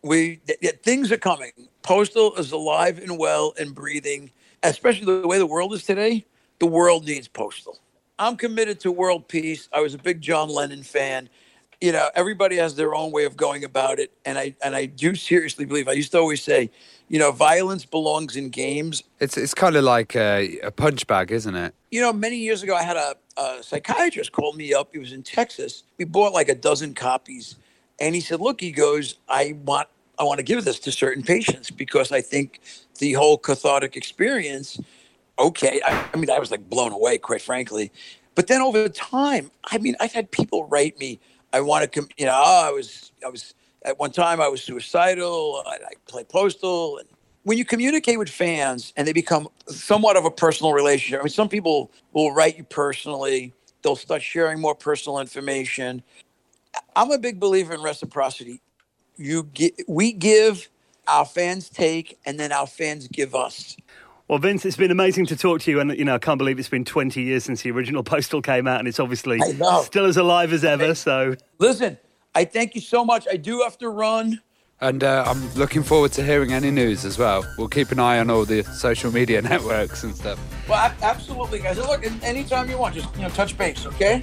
we th- things are coming. Postal is alive and well and breathing especially the way the world is today, the world needs Postal. I'm committed to world peace. I was a big John Lennon fan. You know, everybody has their own way of going about it, and I and I do seriously believe. I used to always say, you know, violence belongs in games. It's it's kind of like a, a punch bag, isn't it? You know, many years ago, I had a, a psychiatrist call me up. He was in Texas. We bought like a dozen copies, and he said, "Look," he goes, "I want I want to give this to certain patients because I think the whole cathartic experience. Okay, I, I mean, I was like blown away, quite frankly. But then over time, I mean, I've had people write me. I want to, you know, I was, I was at one time I was suicidal. I, I play postal, and when you communicate with fans and they become somewhat of a personal relationship. I mean, some people will write you personally. They'll start sharing more personal information. I'm a big believer in reciprocity. You get, we give our fans take and then our fans give us. Well, Vince, it's been amazing to talk to you, and you know I can't believe it's been 20 years since the original Postal came out, and it's obviously still as alive as ever. So listen, I thank you so much. I do have to run. And uh, I'm looking forward to hearing any news as well. We'll keep an eye on all the social media networks and stuff. Well, absolutely, guys. Look, anytime you want, just you know, touch base, okay?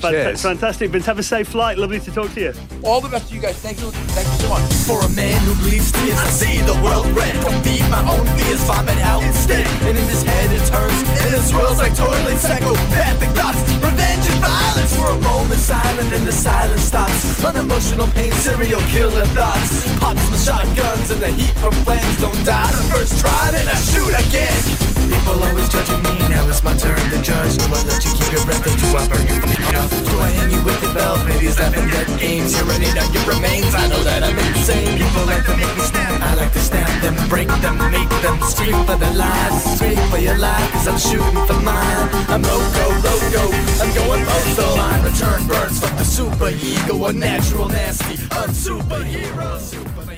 Cheers. Fantastic, Vince. Have a safe flight. Lovely to talk to you. All the best to you guys. Thank you. Thank you so much. For a man who bleeds tears, I see the world red. Come feed my own fears, vomit out instead. And in his head it turns, and it swirls like toilet psychopathic thoughts. Revenge and violence for a moment silent, and the silence stops. Unemotional pain, serial killer thoughts. Pops the shotguns, and the heat from flames don't die. The first try, then I shoot again. People always judging me, now it's my turn to judge. Do I let you keep your breath or do I burn you? Do I hang you with the bell? Maybe it's laughing dead games. You're running out your remains. I know that I'm insane. People like to make me snap. I like to snap them, break them, make them scream for their lives. Scream for your life, cause I'm shooting for mine. I'm loco, loco. I'm going postal. My return burns from the super ego. A natural nasty. A superhero. Superman.